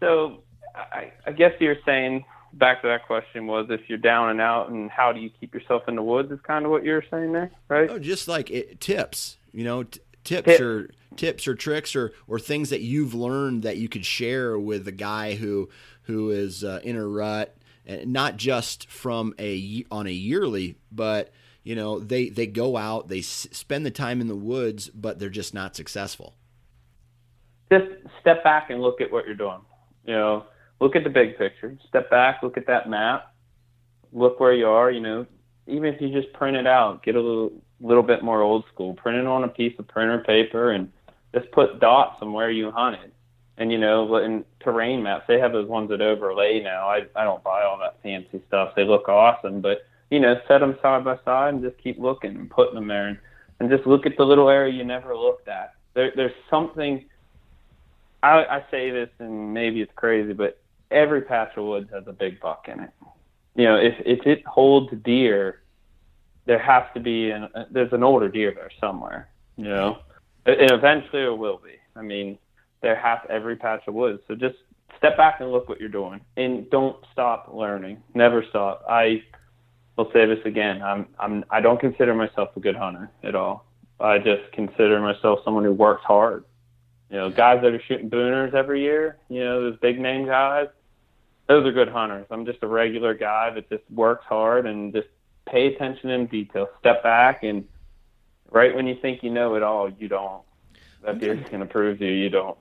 so I, I guess you're saying back to that question was if you're down and out, and how do you keep yourself in the woods is kind of what you're saying there, right? Oh, just like it, tips, you know, t- tips Tip. or tips or tricks or or things that you've learned that you could share with a guy who who is uh, in a rut, and not just from a on a yearly, but you know they they go out, they s- spend the time in the woods, but they're just not successful. just step back and look at what you're doing. You know, look at the big picture. Step back, look at that map, look where you are. You know, even if you just print it out, get a little little bit more old school. Print it on a piece of printer paper and just put dots on where you hunted. And you know, in terrain maps, they have those ones that overlay now. I I don't buy all that fancy stuff. They look awesome, but you know, set them side by side and just keep looking and putting them there, and, and just look at the little area you never looked at. There, there's something. I, I say this, and maybe it's crazy, but every patch of woods has a big buck in it. You know, if if it holds deer, there has to be an there's an older deer there somewhere. You know, and eventually there will be. I mean, there has every patch of woods. So just step back and look what you're doing, and don't stop learning. Never stop. I will say this again. I'm I'm I don't consider myself a good hunter at all. I just consider myself someone who works hard. You know, guys that are shooting booners every year, you know, those big name guys, those are good hunters. I'm just a regular guy that just works hard and just pay attention in detail. Step back and right when you think you know it all, you don't. That deer's gonna prove to you you don't.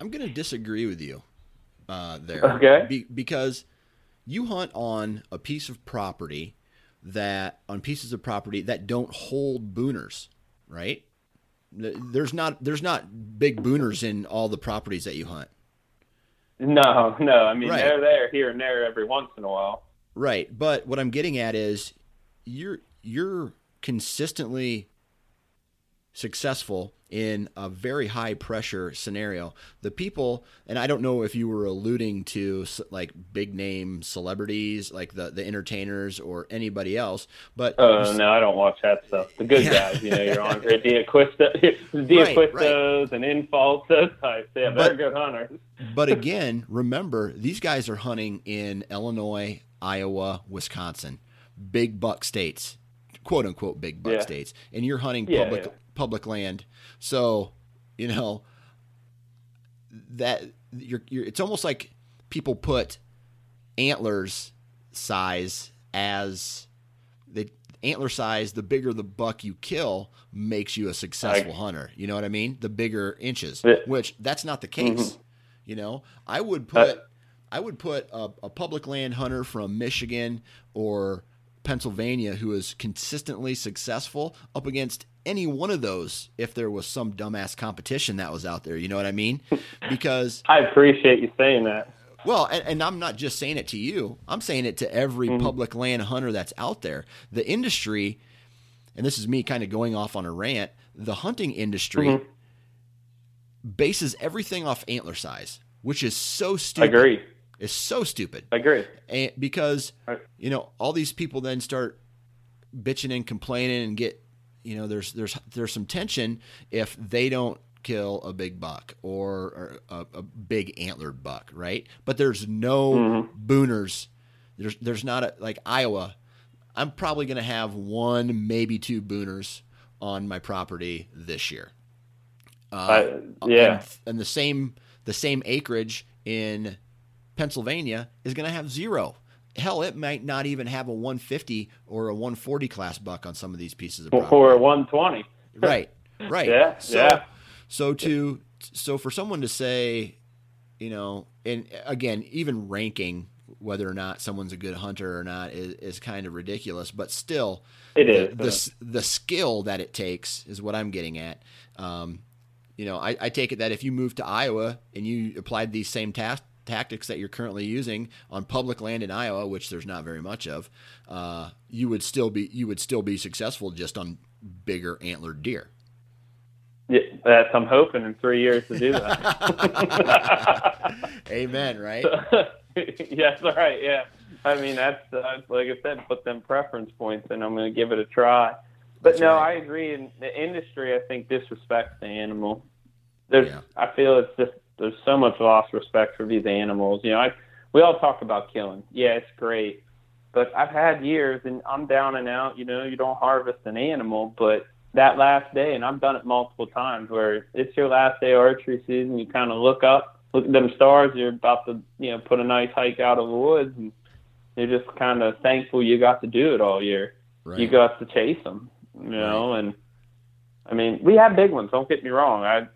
I'm going to disagree with you uh, there. Okay. Be- because you hunt on a piece of property that on pieces of property that don't hold booners, right? There's not there's not big booners in all the properties that you hunt. No, no. I mean Right. they're there here and there every once in a while. Right, but what I'm getting at is you're you're consistently successful in a very high pressure scenario. The people, and I don't know if you were alluding to like big name celebrities, like the the entertainers or anybody else, but Oh no, I don't watch that stuff. The good Yeah. guys, you know, you're on Diaquista, Diaquistos and Infalts, those types. Yeah, But- they're good hunters. but again, remember these guys are hunting in Illinois, Iowa, Wisconsin, big buck states, quote unquote big buck Yeah. states, and you're hunting Yeah, public yeah. Public land. So, you know that you're, you're it's almost like people put antlers size as the antler size the bigger the buck you kill makes you a successful I- hunter you know what i mean the bigger inches Yeah. which that's not the case Mm-hmm. you know i would Uh, put i would put a, a public land hunter from michigan or pennsylvania who is consistently successful up against any one of those if there was some dumbass competition that was out there you know what i mean because I appreciate you saying that. well, and, and I'm not just saying it to you. I'm saying it to every Mm-hmm. public land hunter that's out there. The industry, and this is me kind of going off on a rant, the hunting industry Mhm. bases everything off antler size, which is so stupid. I agree. It's so stupid. I agree. And because you know, all these people then start bitching and complaining and get you know, there's there's there's some tension if they don't kill a big buck or, or a, a big antlered buck, right? But there's no Mm-hmm. booners. There's there's not a like Iowa. I'm probably going to have one, maybe two booners on my property this year. Uh, I, yeah. and, and the same the the same acreage in Pennsylvania is going to have zero. Hell, it might not even have a 150 or a 140 class buck on some of these pieces of property. Or a 120. right, right. Yeah, so, yeah. So to so for someone to say, you know, and again, even ranking whether or not someone's a good hunter or not is, is kind of ridiculous. But still, It the, is. the the skill that it takes is what I'm getting at. Um, you know, I, I take it that if you moved to Iowa and you applied these same tas- tactics that you're currently using on public land in Iowa, which there's not very much of, uh, you would still be you would still be successful just on bigger antlered deer. Yeah, that's, I'm hoping in three years to do that. Amen. Right. yes, all right. Yeah. I mean, that's, uh, like I said, put them preference points and I'm going to give it a try. But That's no, right. I agree. In the industry, I think disrespects the animal. There's, Yeah. I feel it's just there's so much lost respect for these animals. You know, I we all talk about killing. Yeah, it's great, but I've had years and I'm down and out. You know, you don't harvest an animal, but that last day, and I've done it multiple times, where it's your last day of archery season. You kind of look up, look at them stars. You're about to, you know, put a nice hike out of the woods, and you're just kind of thankful you got to do it all year Right. you got to chase them, you know. And I mean, we have big ones. Don't get me wrong. I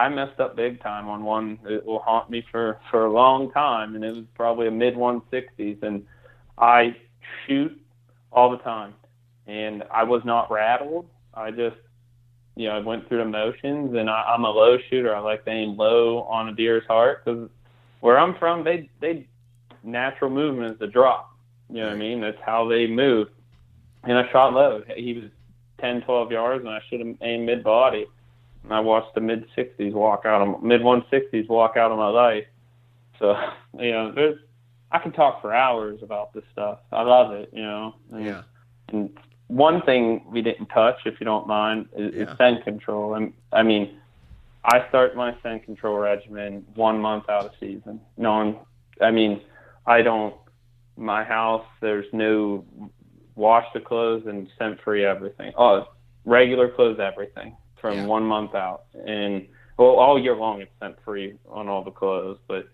I messed up big time on one that will haunt me for for a long time, and it was probably a mid 160s, and I shoot all the time, and I was not rattled. I just you know, I went through the motions, and I, I'm a low shooter. I like to aim low on a deer's heart because where I'm from, they they natural movement is a drop. You know what I mean? That's how they move. And I shot low. He was 10, 12 yards, and I should have aimed mid body. And I watched the mid 60s walk out of mid 160s walk out of my life. So you know, there's I can talk for hours about this stuff. I love it. You know. And, Yeah. and one thing we didn't touch, if you don't mind, is, Yeah. is scent control. And I mean, I start my scent control regimen one month out of season. Knowing, I mean, I don't. My house, there's no wash the clothes and scent free everything. Oh, regular clothes, everything from Yeah. one month out, and well, all year long it's scent free on all the clothes, but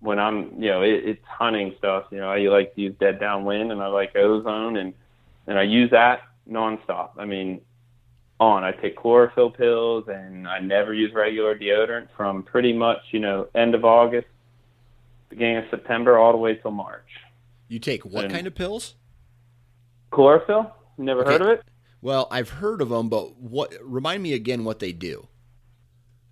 when I'm, you know, it, it's hunting stuff. You know, I like to use Dead Down Wind, and I like ozone, and and I use that nonstop. I mean, on. I take chlorophyll pills, and I never use regular deodorant from pretty much, you know, end of August, beginning of September, all the way till March. You take what And- kind of pills? Chlorophyll? Never heard of it? Well, I've heard of them, but what? Remind me again what they do.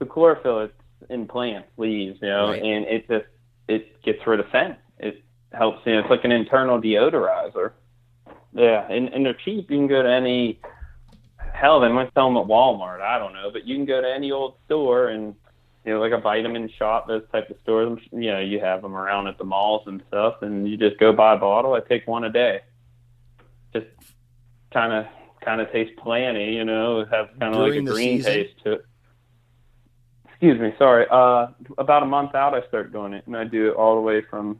The chlorophyll is in plants, leaves, you know, Right. and it just it gets rid of scent. It helps. You know, it's like an internal deodorizer. Yeah, and and they're cheap. You can go to any. Hell, they might sell them at Walmart. I don't know, but you can go to any old store and you know, like a vitamin shop, those type of stores. You know, you have them around at the malls and stuff, and you just go buy a bottle. I take one a day. Just kind of kind of tastes planty, you know, have kind of like a green taste to it. Excuse me, sorry. Uh, about a month out, I start doing it, and I do it all the way from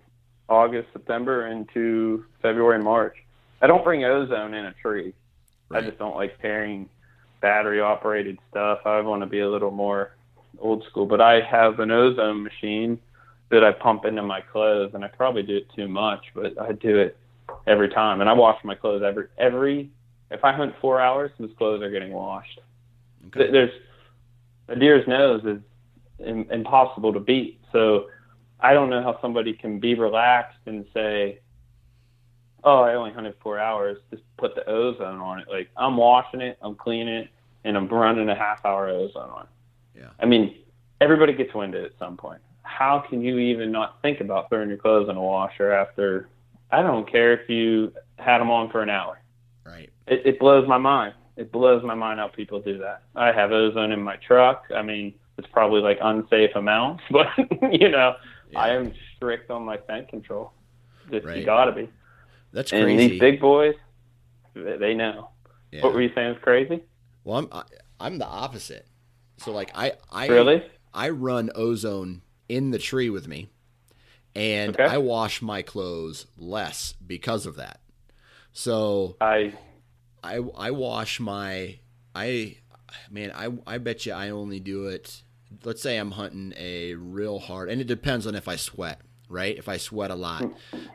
August, September into February and March. I don't bring ozone in a tree. Right. I just don't like carrying battery operated stuff. I want to be a little more old school, but I have an ozone machine that I pump into my clothes, and I probably do it too much, but I do it every time. And I wash my clothes every every. If I hunt four hours, those clothes are getting washed. Okay. There's a deer's nose is im- impossible to beat. So I don't know how somebody can be relaxed and say, "Oh, I only hunted four hours. Just put the ozone on it." Like I'm washing it, I'm cleaning it, and I'm running a half hour ozone on. it. Yeah. I mean, everybody gets winded at some point. How can you even not think about throwing your clothes in a washer after? I don't care if you had them on for an hour Right. It, it blows my mind. It blows my mind how people do that. I have ozone in my truck. I mean, it's probably like unsafe amounts, but you know, I am strict on my scent control. Just Right. you gotta be. That's crazy. And these big boys, they they know. Yeah. What were you saying is crazy? Well, I'm I, I'm the opposite. So like I I Really? I run ozone in the tree with me, and Okay. I wash my clothes less because of that. So I I I wash my I man I I bet you I only do it let's say I'm hunting a real hard, and it depends on if I sweat, right? If I sweat a lot,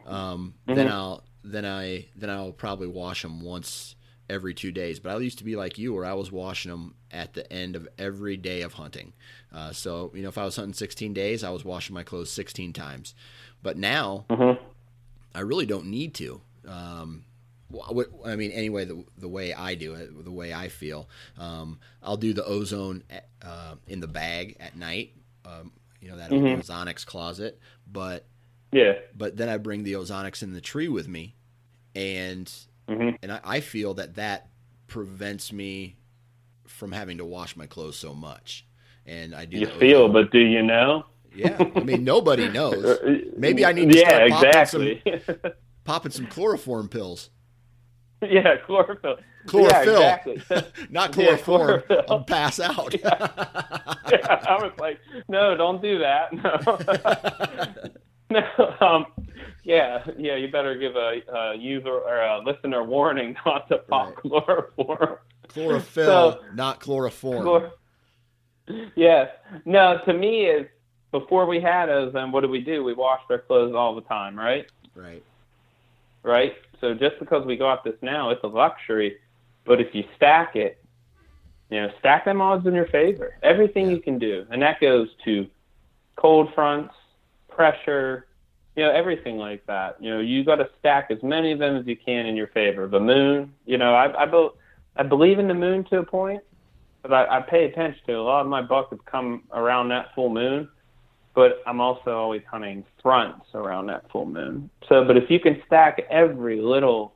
um, mm-hmm. then I'll then I then I'll probably wash them once every two days. But I used to be like you, where I was washing them at the end of every day of hunting. Uh, so you know, if I was hunting 16 days, I was washing my clothes 16 times. But now, mm-hmm. I really don't need to. Um, I mean, anyway, the, the way I do it, the way I feel, um, I'll do the ozone at, uh, in the bag at night. Um, you know that mm-hmm. ozonics closet, but yeah, but then I bring the ozonics in the tree with me, and mm-hmm. and I, I feel that that prevents me from having to wash my clothes so much. And I do. You feel, but do you know? Yeah, I mean nobody knows. Maybe I need to start yeah, exactly. some, popping some chloroform pills. Yeah, chlorophyll. Chlorophyll. Yeah, exactly. Not chloroform. Yeah, I'll pass out. yeah. yeah. I was like, no, don't do that. No. no. Um, yeah, yeah. You better give a, a user or a listener warning not to pop right. chloroform. Chlorophyll, so, not chloroform. Chlor- yes. No. To me, is before we had ozone, what did we do? We washed our clothes all the time, right? Right. Right. So just because we got this now, it's a luxury. But if you stack it, you know, stack them odds in your favor. Everything you can do, and that goes to cold fronts, pressure, you know, everything like that. You know, you got to stack as many of them as you can in your favor. The moon, you know, I I, be, I believe in the moon to a point, but I, I pay attention to a lot of my buck have come around that full moon but I'm also always hunting fronts around that full moon. So, but if you can stack every little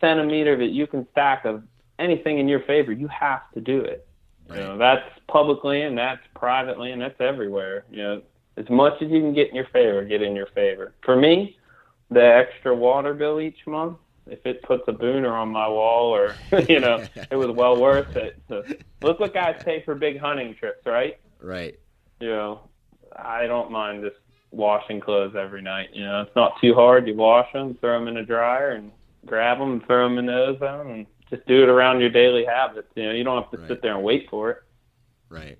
centimeter that you can stack of anything in your favor, you have to do it. Right. You know, that's publicly and that's privately and that's everywhere. You know, as much as you can get in your favor, get in your favor. For me, the extra water bill each month, if it puts a booner on my wall or, you know, it was well worth it. So, look what guys pay for big hunting trips, right? Right. You know, I don't mind just washing clothes every night. You know, it's not too hard. You wash them, throw them in a dryer, and grab them, and throw them in the ozone, and just do it around your daily habits. You know, you don't have to right. sit there and wait for it. Right.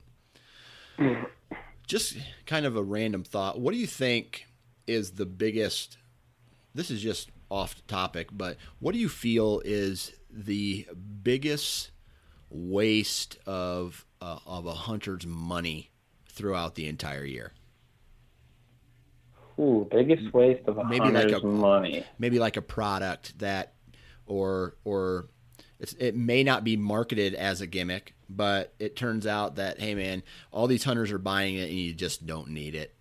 just kind of a random thought. What do you think is the biggest? This is just off topic, but what do you feel is the biggest waste of uh, of a hunter's money throughout the entire year? Ooh, biggest waste of maybe like a, money. Maybe like a product that, or or it may not be marketed as a gimmick, but it turns out that hey man, all these hunters are buying it and you just don't need it.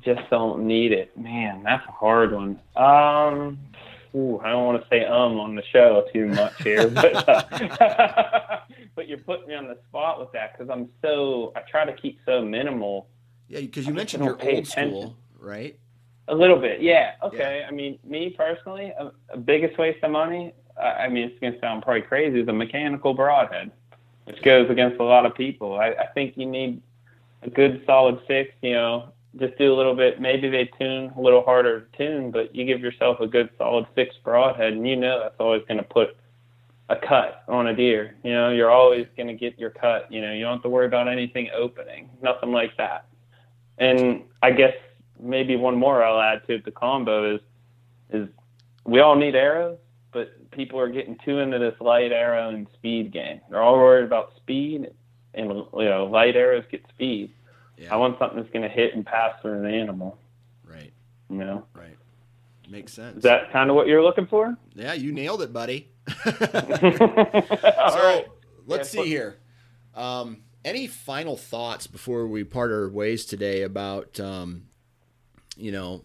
Just don't need it, man. That's a hard one. Um, ooh, I don't want to say um on the show too much here, but uh, but you're putting me on the spot with that because I'm so I try to keep so minimal. Yeah, because you I mentioned your old attention. school, right? A little bit, yeah. Okay, yeah. I mean, me personally, a, a biggest waste of money. I mean, it's going to sound probably crazy. Is a mechanical broadhead, which goes against a lot of people. I, I think you need a good solid fixed. You know, just do a little bit. Maybe they tune a little harder to tune, but you give yourself a good solid fixed broadhead, and you know that's always going to put a cut on a deer. You know, you're always going to get your cut. You know, you don't have to worry about anything opening, nothing like that. And I guess maybe one more I'll add to the combo is is we all need arrows, but people are getting too into this light arrow and speed game. They're all worried about speed, and you know, light arrows get speed. Yeah. I want something that's going to hit and pass through an animal. Right. You know. Right. Makes sense. Is that kind of what you're looking for? Yeah, you nailed it, buddy. so right. let's yeah, see here. Um, any final thoughts before we part our ways today about, um, you know,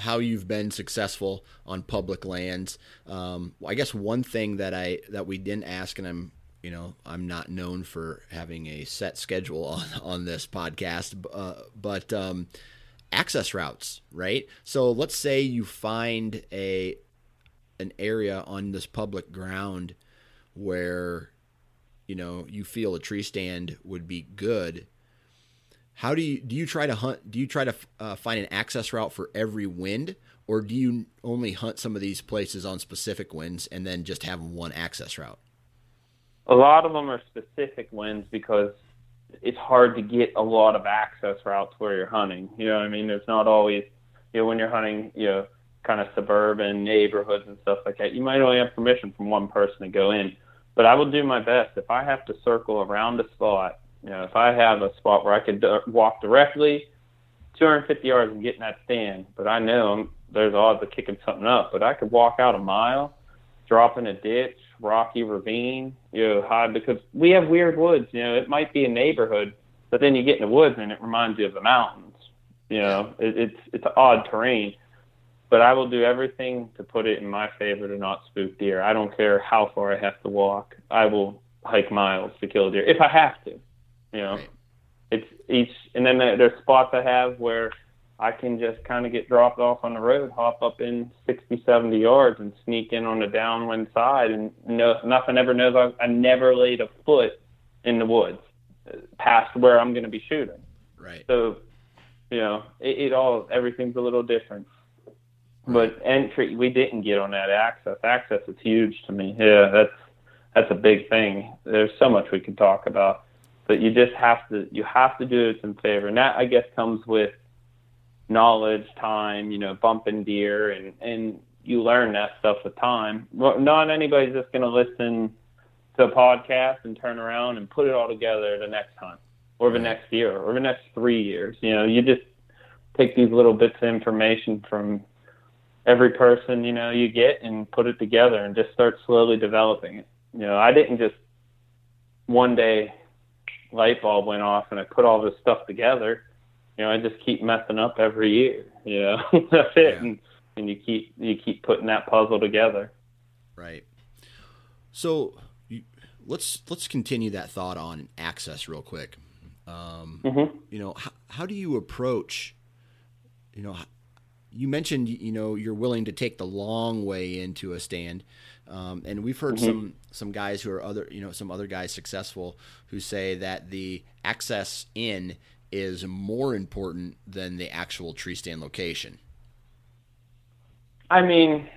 how you've been successful on public lands? Um, I guess one thing that I that we didn't ask, and I'm you know I'm not known for having a set schedule on on this podcast, uh, but um, access routes, right? So let's say you find a an area on this public ground where you know you feel a tree stand would be good. How do you do you try to hunt? Do you try to uh, find an access route for every wind, or do you only hunt some of these places on specific winds and then just have one access route? A lot of them are specific winds because it's hard to get a lot of access routes where you're hunting. You know I mean? There's not always, you know, when you're hunting, you know, kind of suburban neighborhoods and stuff like that, you might only have permission from one person to go in. But I will do my best. If I have to circle around a spot, you know, if I have a spot where I could d- walk directly 250 yards and get in that stand, but I know I'm, there's odds of kicking something up, but I could walk out a mile, drop in a ditch, rocky ravine, you know, hide because we have weird woods. You know, it might be a neighborhood, but then you get in the woods and it reminds you of the mountains. You know, it, it's it's odd terrain, but I will do everything to put it in my favor to not spook deer. I don't care how far I have to walk. I will hike miles to kill a deer if I have to. You know, right. it's each, and then there's spots I have where I can just kind of get dropped off on the road, hop up in 60, 70 yards, and sneak in on the downwind side, and no, nothing ever knows. I, I never laid a foot in the woods uh, past where I'm going to be shooting. Right. So, you know, it, it all everything's a little different. Right. But entry, we didn't get on that access. Access is huge to me. Yeah, that's that's a big thing. There's so much we could talk about, but you just have to you have to do it in favor, and that I guess comes with knowledge, time, you know, bumping deer, and and you learn that stuff with time. Not anybody's just going to listen to a podcast and turn around and put it all together the next hunt or the next year or the next three years. You know, you just take these little bits of information from every person you know you get and put it together and just start slowly developing it. You know, I didn't just one day light bulb went off and I put all this stuff together you know, I just keep messing up every year. You know, that's it, yeah. and and you keep you keep putting that puzzle together. Right. So you, let's let's continue that thought on access real quick. Um, mm-hmm. You know, how, how do you approach? You know, you mentioned you know you're willing to take the long way into a stand, um, and we've heard mm-hmm. some some guys who are other you know some other guys successful who say that the access in is more important than the actual tree stand location. I mean,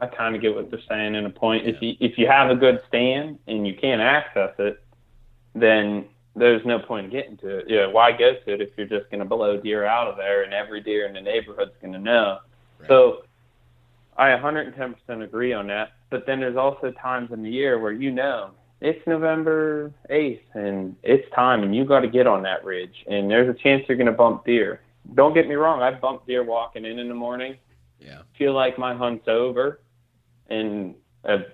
I kind of get what they're saying in a point. If you if you have a good stand and you can't access it, then there's no point in getting to it. Yeah, why go to it if you're just going to blow deer out of there and every deer in the neighborhood's going to know? Right. So I 110% agree on that. But then there's also times in the year where you know it's November 8th and it's time and you got to get on that ridge and there's a chance you're going to bump deer. Don't get me wrong, I bump deer walking in in the morning. Yeah. Feel like my hunt's over and I've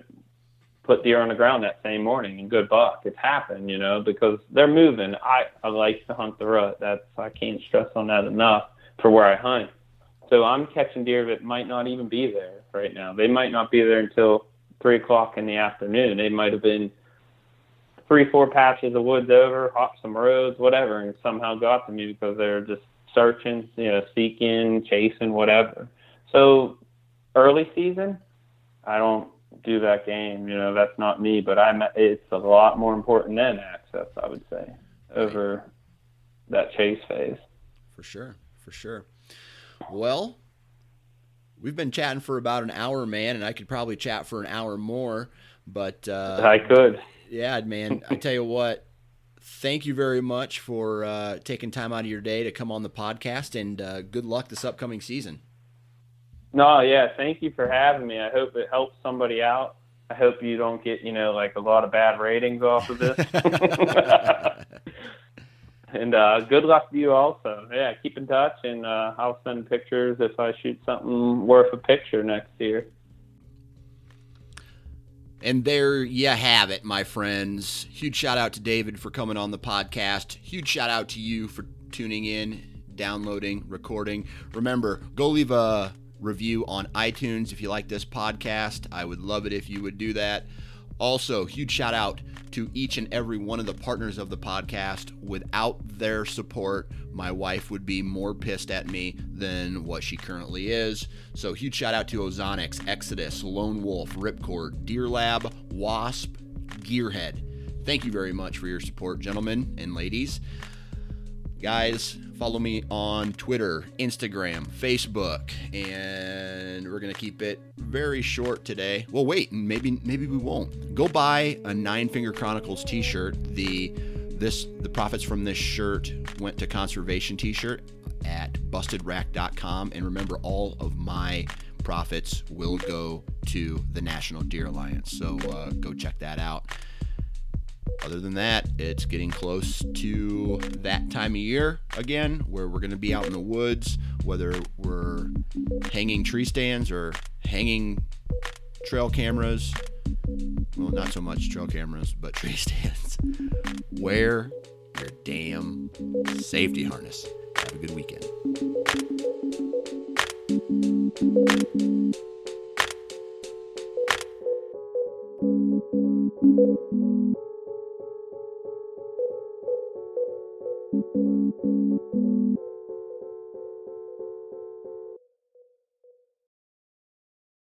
put deer on the ground that same morning and good buck. It's happened, you know, because they're moving. I, I like to hunt the rut. That's, I can't stress on that enough for where I hunt. So I'm catching deer that might not even be there right now. They might not be there until three o'clock in the afternoon. They might have been three, four patches of woods over, hopped some roads, whatever, and somehow got to me because they're just searching, you know, seeking, chasing, whatever. So early season, I don't do that game. You know, that's not me. But I'm. It's a lot more important than access, I would say, over that chase phase. For sure, for sure. Well, we've been chatting for about an hour, man, and I could probably chat for an hour more. But uh, I could yeah, man. I tell you what, thank you very much for uh, taking time out of your day to come on the podcast, and uh, good luck this upcoming season. No, yeah, thank you for having me. I hope it helps somebody out. I hope you don't get, you know, like a lot of bad ratings off of this. and uh, good luck to you also. Yeah, keep in touch, and uh, I'll send pictures if I shoot something worth a picture next year. And there you have it, my friends. Huge shout out to David for coming on the podcast. Huge shout out to you for tuning in, downloading, recording. Remember, go leave a review on iTunes if you like this podcast. I would love it if you would do that. Also, huge shout out to each and every one of the partners of the podcast. Without their support, my wife would be more pissed at me than what she currently is. So, huge shout out to Ozonics, Exodus, Lone Wolf, Ripcord, Deer Lab, Wasp, Gearhead. Thank you very much for your support, gentlemen and ladies. Guys, follow me on Twitter, Instagram, Facebook, and we're gonna keep it very short today. Well, wait, maybe maybe we won't. Go buy a Nine Finger Chronicles T-shirt. The this the profits from this shirt went to conservation t-shirt at bustedrack.com and remember all of my profits will go to the National Deer Alliance. So uh, go check that out. Other than that, it's getting close to that time of year again where we're going to be out in the woods, whether we're hanging tree stands or hanging trail cameras. Well, not so much trail cameras, but tree stands. Wear your damn safety harness. Have a good weekend.